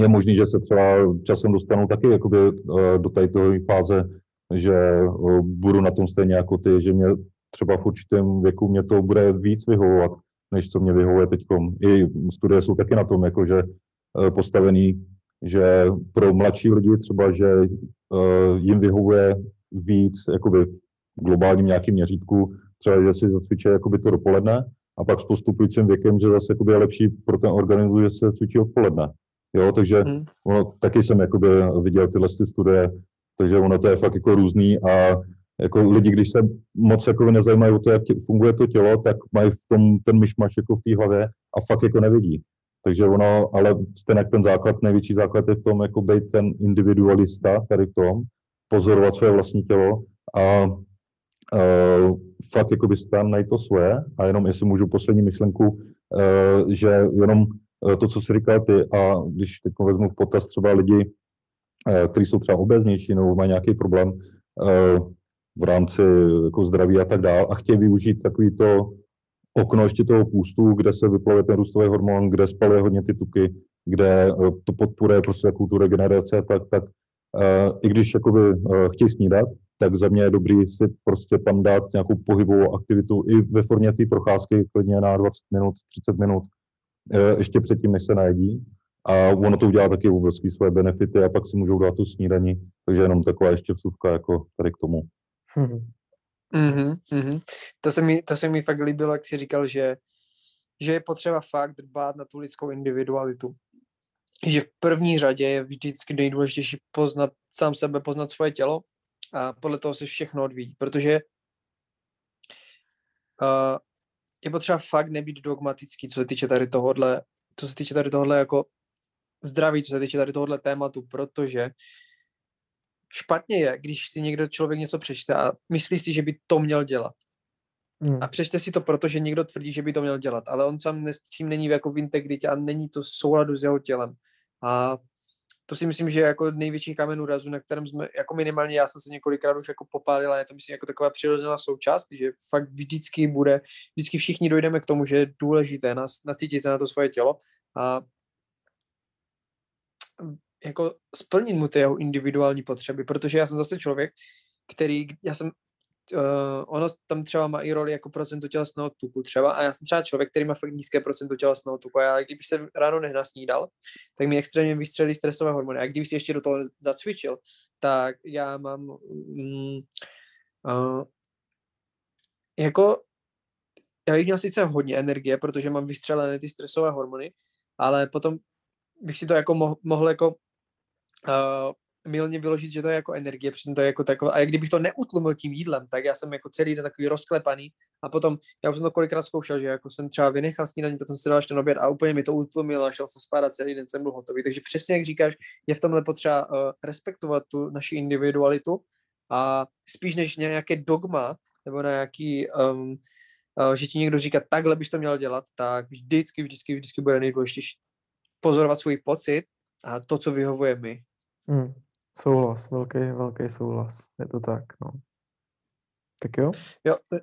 je možný, že se třeba časem dostanu taky jakoby, uh, do tady toho fáze, že uh, budu na tom stejně jako ty, že mě třeba v určitém věku mě to bude víc vyhovovat, než co mě vyhovuje teď. I studie jsou taky na tom, jakože eh, postavený, že pro mladší lidi třeba, že eh, jim vyhovuje víc jakoby v globálním nějakým měřítku, třeba, že si zacvičí jakoby to dopoledne a pak s postupujícím věkem, že zase jakoby je lepší pro ten organismus, že se cvičí odpoledne. Jo, takže Hmm. ono, taky jsem jakoby viděl tyhle ty studie, Takže ono to je fakt jako různý a jako lidi, když se moc jako nezajímají o to, jak tě, funguje to tělo, tak mají v tom ten myšmaš jako v té hlavě a fakt jako nevidí. Takže ono, ale stejně ten základ, největší základ je v tom, jako být ten individualista tady v tom, pozorovat své vlastní tělo a uh, fakt jako by tam najít to svoje. A jenom jestli můžu poslední myšlenku, uh, že jenom uh, to, co jsi říkal ty a když teď vezmu v potaz třeba lidi, uh, kteří jsou třeba obeznější nebo mají nějaký problém uh, v rámci jako zdraví a tak dále a chtějí využít takový to okno ještě toho půstu, kde se vyplavuje ten růstový hormon, kde spaluje hodně ty tuky, kde to podporuje prostě tu regenerace, tak, tak uh, i když jakoby uh, chtějí snídat, tak za mě je dobrý si prostě tam dát nějakou pohybovou aktivitu i ve formě té procházky, klidně na 20 minut, 30 minut, ještě předtím, než se najedí. A ono to udělá taky obrovský svoje benefity a pak si můžou dát tu snídaní. Takže jenom taková ještě vsuvka jako tady k tomu. Mm-hmm, mm-hmm. To, se mi, to se mi fakt líbilo, jak jsi říkal, že, že je potřeba fakt dbát na tu lidskou individualitu. Že v první řadě je vždycky nejdůležitější poznat sám sebe, poznat svoje tělo a podle toho se všechno odvíjí, protože uh, je potřeba fakt nebýt dogmatický, co se týče tady tohohle, co se týče tady tohohle jako zdraví, co se týče tady tohohle tématu, protože špatně je, když si někdo člověk něco přečte a myslí si, že by to měl dělat. Hmm. A přečte si to, protože někdo tvrdí, že by to měl dělat, ale on sám s tím není jako v integritě a není to v souladu s jeho tělem. A to si myslím, že je jako největší kámen úrazu, na kterém jsme, jako minimálně já jsem se několikrát už jako popálil, a je to myslím jako taková přirozená součást, že fakt vždycky bude, vždycky všichni dojdeme k tomu, že je důležité nás, nacítit se na to svoje tělo a jako splnit mu ty jeho individuální potřeby, protože já jsem zase člověk, který, já jsem, uh, ono tam třeba má i roli jako procento tělesného tuku třeba a já jsem třeba člověk, který má fakt nízké procento tělesného tuku a já, kdybych se ráno nenasnídal, tak mi extrémně vystřelí stresové hormony a kdybych si ještě do toho zacvičil, tak já mám um, uh, jako já bych měl sice hodně energie, protože mám vystřelené ty stresové hormony, ale potom bych si to jako mohl, mohl jako uh, milně vyložit, že to je jako energie, přitom to je jako takové, a jak kdybych to neutlumil tím jídlem, tak já jsem jako celý den takový rozklepaný a potom, já už jsem to kolikrát zkoušel, že jako jsem třeba vynechal snídaní, potom si dal ještě oběd a úplně mi to utlumilo a šel jsem spát a celý den jsem byl hotový. Takže přesně jak říkáš, je v tomhle potřeba uh, respektovat tu naši individualitu a spíš než nějaké dogma nebo na nějaký, um, že ti někdo říká, takhle bys to měl dělat, tak vždycky, vždycky, vždycky bude nejdůležitější pozorovat svůj pocit a to, co vyhovuje mi. Hmm. Souhlas, velký, velký souhlas. Je to tak, no. Tak jo? Jo. To...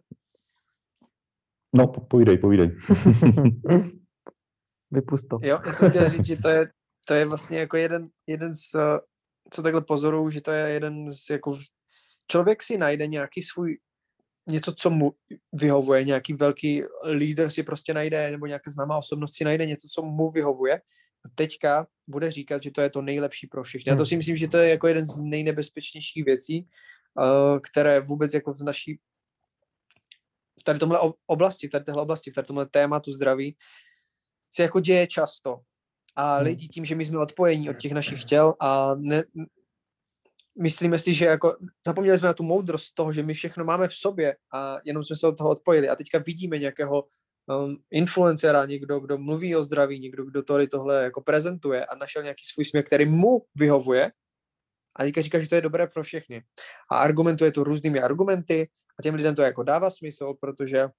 No, povídej, povídej. Vypust to. Jo, já jsem chtěl říct, že to je, to je vlastně jako jeden, jeden z, co takhle pozoruju, že to je jeden z jako, člověk si najde nějaký svůj, něco, co mu vyhovuje, nějaký velký lídr si prostě najde, nebo nějaká známá osobnost si najde něco, co mu vyhovuje teďka bude říkat, že to je to nejlepší pro všechny. A to hmm. si myslím, že to je jako jeden z nejnebezpečnějších věcí, uh, které vůbec jako v naší v tady tomhle oblasti, v tady téhle oblasti, v tady tomhle tématu zdraví se jako děje často. A hmm. lidi tím, že my jsme odpojení od těch našich těl a ne, myslíme si, že jako zapomněli jsme na tu moudrost toho, že my všechno máme v sobě a jenom jsme se od toho odpojili a teďka vidíme nějakého um, influencera, někdo, kdo mluví o zdraví, někdo, kdo tady tohle jako prezentuje a našel nějaký svůj směr, který mu vyhovuje a teďka říká, že to je dobré pro všechny. A argumentuje to různými argumenty a těm lidem to jako dává smysl, protože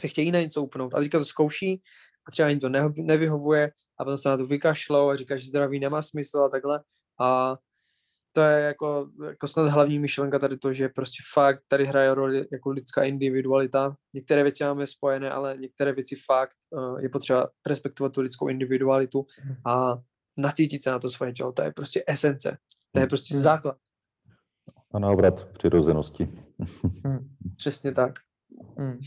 se chtějí na něco upnout a teďka to zkouší a třeba jim to nevyhovuje a potom se na to vykašlou a říká, že zdraví nemá smysl a takhle. A to je jako, jako snad hlavní myšlenka tady to, že prostě fakt tady hraje roli jako lidská individualita. Některé věci máme spojené, ale některé věci fakt uh, je potřeba respektovat tu lidskou individualitu mhm. a nacítit se na to svoje tělo. To je prostě esence. To je mhm. prostě základ. A návrat přirozenosti. Hmm. Přesně tak. Hmm.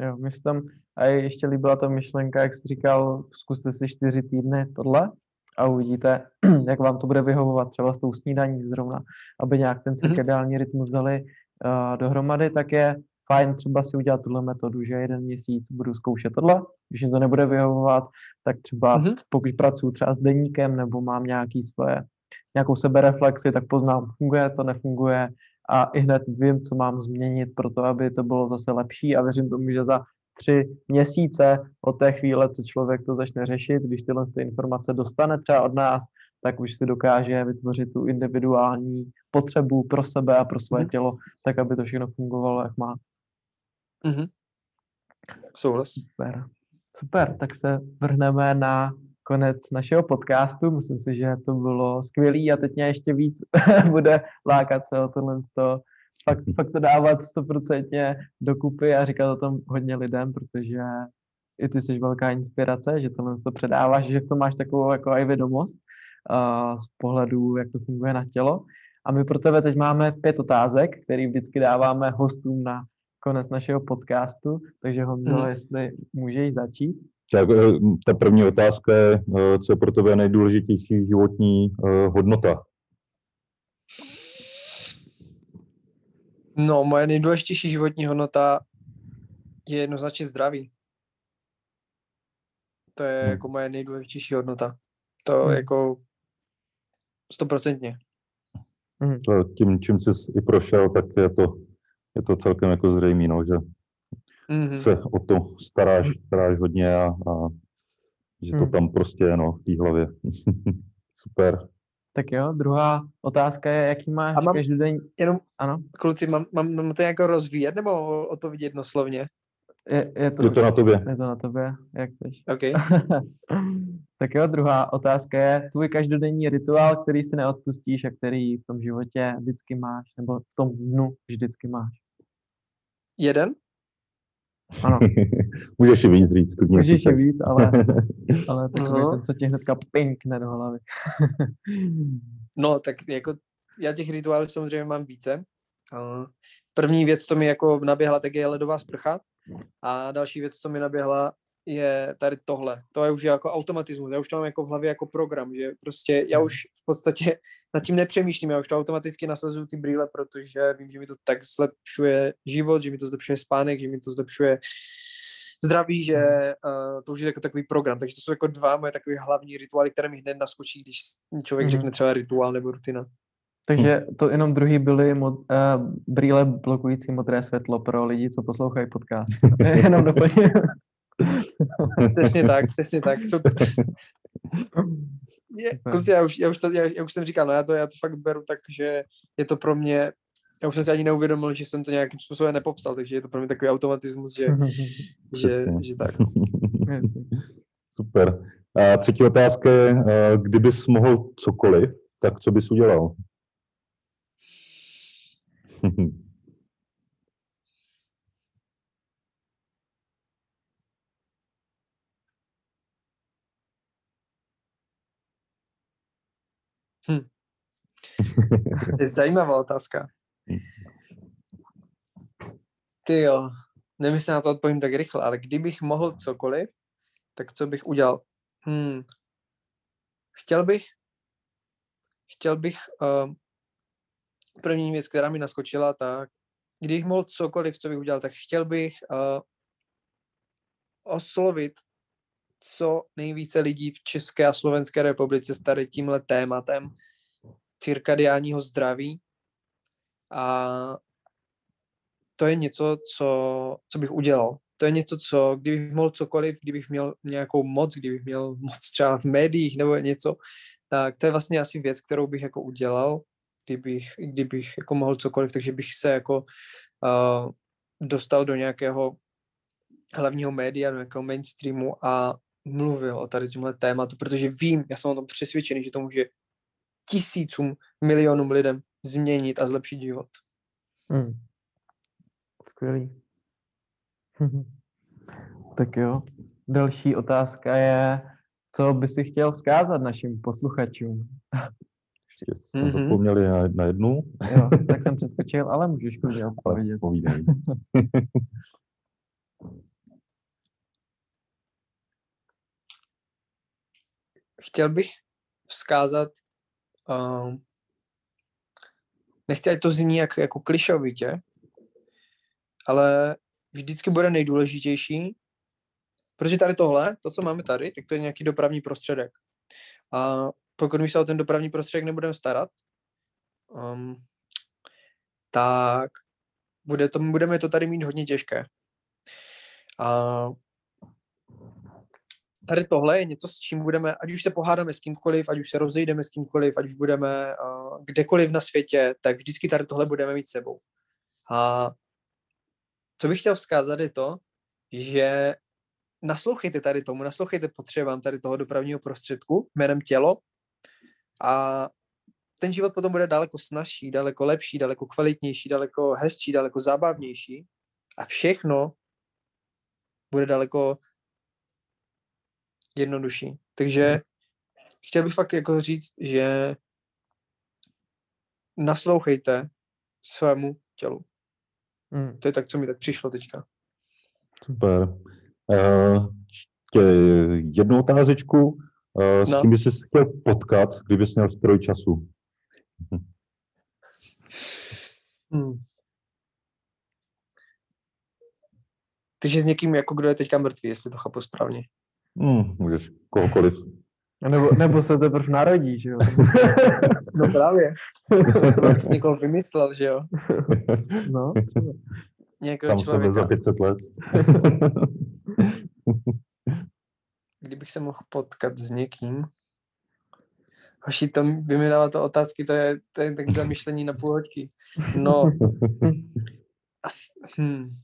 Jo, se tam a ještě líbila ta myšlenka, jak jsi říkal, zkuste si čtyři týdny tohle a uvidíte, jak vám to bude vyhovovat třeba s tou snídaní zrovna, aby nějak ten mhm. cirkadiální rytmus dali uh, dohromady, tak je fajn třeba si udělat tuhle metodu, že jeden měsíc budu zkoušet tohle, když mi to nebude vyhovovat, tak třeba mm-hmm. pokud pracuji třeba s deníkem nebo mám nějaký svoje nějakou sebereflexi, tak poznám, funguje to, nefunguje a i hned vím, co mám změnit pro to, aby to bylo zase lepší a věřím tomu, že za tři měsíce od té chvíle, co člověk to začne řešit, když tyhle ty informace dostane třeba od nás, tak už si dokáže vytvořit tu individuální potřebu pro sebe a pro svoje Mhm. tělo, tak aby to všechno fungovalo, jak má. Mhm. Souhlas. Super. Super, tak se vrhneme na konec našeho podcastu. Myslím si, že to bylo skvělý a teď mě ještě víc bude lákat se o tohle to, fakt, fakt to dávat stoprocentně dokupy a říkat o tom hodně lidem, protože i ty jsi velká inspirace, že tohle to předáváš, že v tom máš takovou jako i vědomost uh, z pohledu, jak to funguje na tělo. A my pro tebe teď máme pět otázek, které vždycky dáváme hostům na konec našeho podcastu, takže Honzo, Mhm. jestli můžeš začít. Tak, eh, ta první otázka je, eh, co je pro tebe nejdůležitější životní hodnota? No, moje nejdůležitější životní hodnota je jednoznačně zdraví. To je Hmm. jako moje nejdůležitější hodnota. To Hmm. jako stoprocentně. To Tím, čím jsi i prošel, tak je to, je to celkem jako zřejmé, no, že Mhm. se o to staráš, staráš hodně a, a že to Hmm. tam prostě je, no, v té hlavě. Super. Tak jo, druhá otázka je, jaký máš A mám- každodenní... Jenom, Ano, kluci, mám, mám, mám to jako rozvíjet nebo odpovědět jednoslovně? je, je, to, Je to na tobě. je to na tobě, jak chceš. OK. tak jo, druhá otázka je tvůj každodenní rituál, který si neodpustíš a který v tom životě vždycky máš, nebo v tom dnu vždycky máš. Jeden? Ano, Můžeš i víc říct, klidně. můžeš je super. víc, ale, ale takový Aha. ten, co ti hnedka pinkne do hlavy. No, tak jako já těch rituálů samozřejmě mám více. A První věc, co mi jako naběhla, tak je ledová sprcha. A další věc, co mi naběhla, je tady tohle. To je už jako automatismus. Já už to mám jako v hlavě jako program, že prostě já už v podstatě nad tím nepřemýšlím, já už to automaticky nasazuju ty brýle, protože vím, že mi to tak zlepšuje život, že mi to zlepšuje spánek, že mi to zlepšuje zdraví, že uh, to už je jako takový program. Takže to jsou jako dva moje takové hlavní rituály, které mi hned naskočí, když člověk Mhm. řekne třeba rituál nebo rutina. Takže to jenom druhý byly mod, uh, brýle blokující modré světlo pro lidi, co poslouchají podcast. jenom doplním. Přesně tak, přesně tak. Jsou to, je, Super. kluci, já už, já, už to, já, já už jsem říkal, no já to, já to fakt beru tak, že je to pro mě, já už jsem si ani neuvědomil, že jsem to nějakým způsobem nepopsal, takže je to pro mě takový automatismus, že, že, že tak. Super. A třetí otázka je, eh, kdybys mohl cokoliv, tak co bys udělal? To je zajímavá otázka. Ty jo, jestli na to odpovím tak rychle, ale kdybych mohl cokoliv, tak co bych udělal? Hmm. Chtěl bych, chtěl bych, uh, první věc, která mi naskočila, tak kdybych mohl cokoliv, co bych udělal, tak chtěl bych uh, oslovit co nejvíce lidí v České a Slovenské republice s tady tímhle tématem cirkadiálního zdraví a to je něco, co, co bych udělal. To je něco, co, kdybych mohl cokoliv, kdybych měl nějakou moc, kdybych měl moc třeba v médiích nebo něco, tak to je vlastně asi věc, kterou bych jako udělal, kdybych, kdybych jako mohl cokoliv, takže bych se jako uh, dostal do nějakého hlavního média, do nějakého mainstreamu a mluvil o tady tomhle tématu, protože vím, já jsem o tom přesvědčený, že to může tisícům, milionům lidem změnit a zlepšit život. Hmm. Skvělý. tak jo. Další otázka je, co by si chtěl vzkázat našim posluchačům? Ještě jsme Mhm. zapomněli na, na jednu, Jo, tak jsem přeskočil, ale můžeš klidně odpovědět. povídej. Chtěl bych vzkázat, um, nechci, ať to zní jak, jako klišovitě, ale vždycky bude nejdůležitější, protože tady tohle, to, co máme tady, tak to je nějaký dopravní prostředek. A pokud my se o ten dopravní prostředek nebudeme starat, um, tak bude to, budeme to tady mít hodně těžké. A tady tohle je něco, s čím budeme, ať už se pohádáme s kýmkoliv, ať už se rozejdeme s kýmkoliv, ať už budeme uh, kdekoliv na světě, tak vždycky tady tohle budeme mít sebou. A co bych chtěl vzkázat je to, že naslouchejte tady tomu, naslouchejte potřebám tady toho dopravního prostředku jménem tělo a ten život potom bude daleko snažší, daleko lepší, daleko kvalitnější, daleko hezčí, daleko zábavnější a všechno bude daleko jednodušší. Takže chtěl bych fakt jako říct, že naslouchejte svému tělu. Hmm. To je tak, co mi tak přišlo teďka. Super. Uh, ještě jednu otázečku. Uh, s No. kým bys se chtěl potkat, kdybys měl stroj času? Hmm. Takže s někým, jako kdo je teďka mrtvý, jestli to chápu správně. Hmm, můžeš kohokoliv. Nebo, nebo se teprve narodí, že jo? No právě. To bych si někoho vymyslel, že jo? No, třeba. Nějakého Sám sebe za člověka. 500 let. Kdybych se mohl potkat s někým. Hoši, to vy mi dáváte otázky, to je, to je tak zamyšlení na půl hoďky. No, as, hm.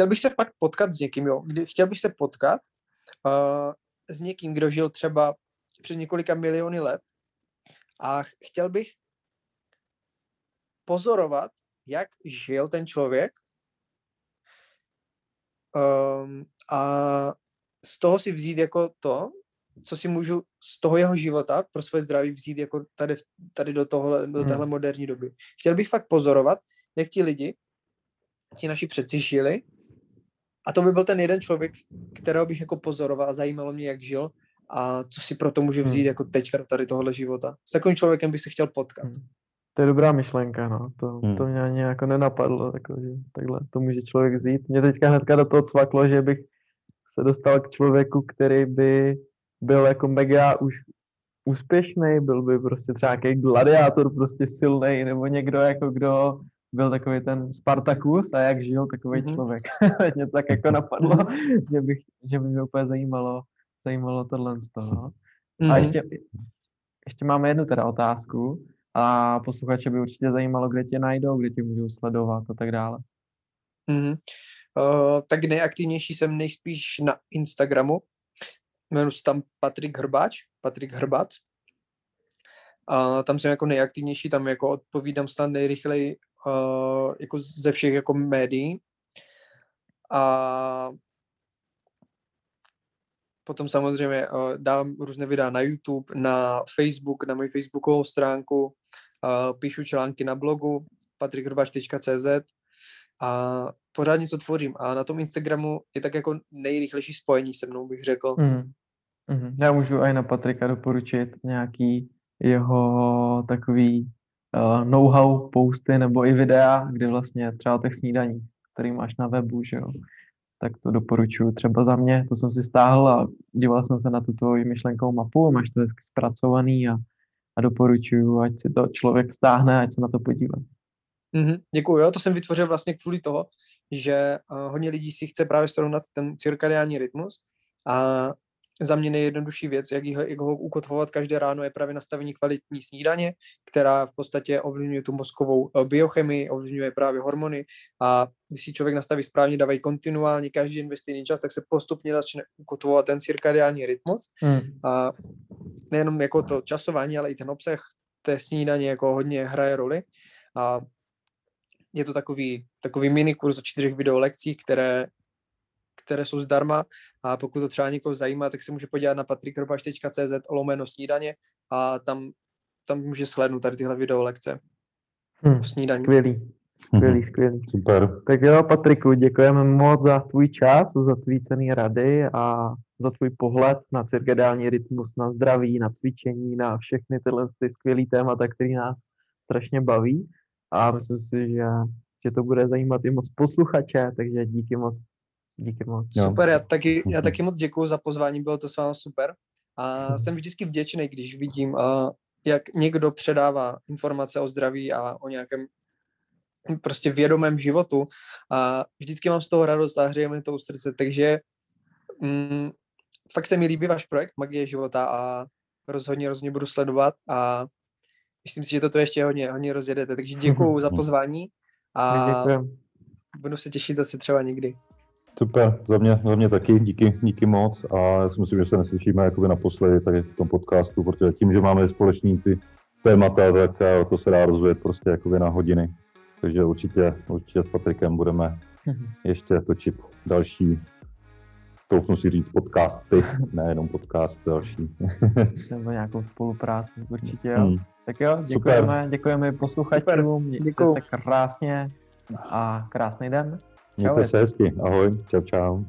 Chtěl bych se fakt potkat s někým, jo. Kdy, chtěl bych se potkat uh, s někým, kdo žil třeba před několika miliony let a ch- chtěl bych pozorovat, jak žil ten člověk um, a z toho si vzít jako to, co si můžu z toho jeho života pro své zdraví vzít jako tady, tady do, tohle, do Hmm. téhle moderní doby. Chtěl bych fakt pozorovat, jak ti lidi, ti naši předci žili a to by byl ten jeden člověk, kterého bych jako pozoroval a zajímalo mě, jak žil a co si pro to můžu vzít Hmm. jako teďka do tady tohohle života. S takovým člověkem bych se chtěl potkat. Hmm. To je dobrá myšlenka, no. To, Hmm. to mě ani jako nenapadlo, jako, že takhle to může člověk vzít. Mě teďka hnedka do toho cvaklo, že bych se dostal k člověku, který by byl jako mega už úspěšný, byl by prostě třeba nějaký gladiátor, prostě silný, nebo někdo jako kdo byl takový ten Spartakus a jak žil takový Mhm. člověk. mě to tak jako napadlo, že, bych, že by mě úplně zajímalo, zajímalo tohle z toho. A Mhm. ještě, ještě máme jednu teda otázku a posluchače by určitě zajímalo, kde tě najdou, kde tě můžou sledovat a tak dále. Mm-hmm. Uh, tak nejaktivnější jsem nejspíš na Instagramu. Jmenuji se tam Patrik Hrbáč, Patrik Hrbac. A tam jsem jako nejaktivnější, tam jako odpovídám snad nejrychleji uh, jako ze všech jako médií. A potom samozřejmě uh, dám různé videa na YouTube, na Facebook, na moji facebookovou stránku, uh, píšu články na blogu patrikrbač.cz a pořád něco tvořím. A na tom Instagramu je tak jako nejrychlejší spojení se mnou, bych řekl. Mm. Mm. Já můžu i na Patrika doporučit nějaký jeho takový know-how posty nebo i videa, kde vlastně třeba těch snídaních, který máš na webu, že jo. Tak to doporučuji třeba za mě, to jsem si stáhl a díval jsem se na tu tvoji myšlenkovou mapu, máš to hezky zpracovaný a, a doporučuji, ať si to člověk stáhne, ať se na to podívá. Mm-hmm, děkuju, jo, to jsem vytvořil vlastně kvůli toho, že uh, hodně lidí si chce právě srovnat ten cirkadiální rytmus a za mě nejjednodušší věc, jak, ho, jak ho ukotvovat každé ráno, je právě nastavení kvalitní snídaně, která v podstatě ovlivňuje tu mozkovou eh, biochemii, ovlivňuje právě hormony. A když si člověk nastaví správně, dávají kontinuálně každý den ve stejný čas, tak se postupně začne ukotvovat ten cirkadiální rytmus. Mm. a nejenom jako to časování, ale i ten obsah té snídaně jako hodně hraje roli. A je to takový, takový mini kurz o čtyřech video lekcích, které, které jsou zdarma a pokud to třeba někoho zajímá, tak se může podívat na patrikrbaš.cz lomeno snídaně a tam, tam může shlédnout tady tyhle video lekce Mm. o snídaní. Skvělý, skvělý, skvělý. Super. Tak jo, Patriku, děkujeme moc za tvůj čas, za tvý cený rady a za tvůj pohled na cirkadiální rytmus, na zdraví, na cvičení, na všechny tyhle ty skvělý témata, které nás strašně baví. A myslím si, že, že to bude zajímat i moc posluchače, takže díky moc. Díky moc. Super, já taky, já Mhm. taky moc děkuji za pozvání, bylo to s vámi super A jsem vždycky vděčný, když vidím, a jak někdo předává informace o zdraví a o nějakém prostě vědomém životu a vždycky mám z toho radost a hřeje mi to u srdce, takže mm, fakt se mi líbí váš projekt Magie života a rozhodně, rozhodně budu sledovat a myslím si, že toto ještě hodně, hodně rozjedete, takže děkuju za pozvání a Děkujem. budu se těšit zase třeba někdy. Super, za mě, za mě taky, díky, díky moc a já si myslím, že se neslyšíme jakoby naposledy tady v tom podcastu, protože tím, že máme společný ty témata, tak eh, to se dá rozvíjet prostě jakoby na hodiny. Takže určitě, určitě s Patrikem budeme ještě točit další, troufnu si říct, podcasty, nejenom podcast, další. Nebo nějakou spolupráci, určitě jo. Hmm. Tak jo, děkujeme, děkujeme i posluchačům, mějte děkuju. se krásně a krásný den. Mějte Čau. se hezky, ahoj, čau čau.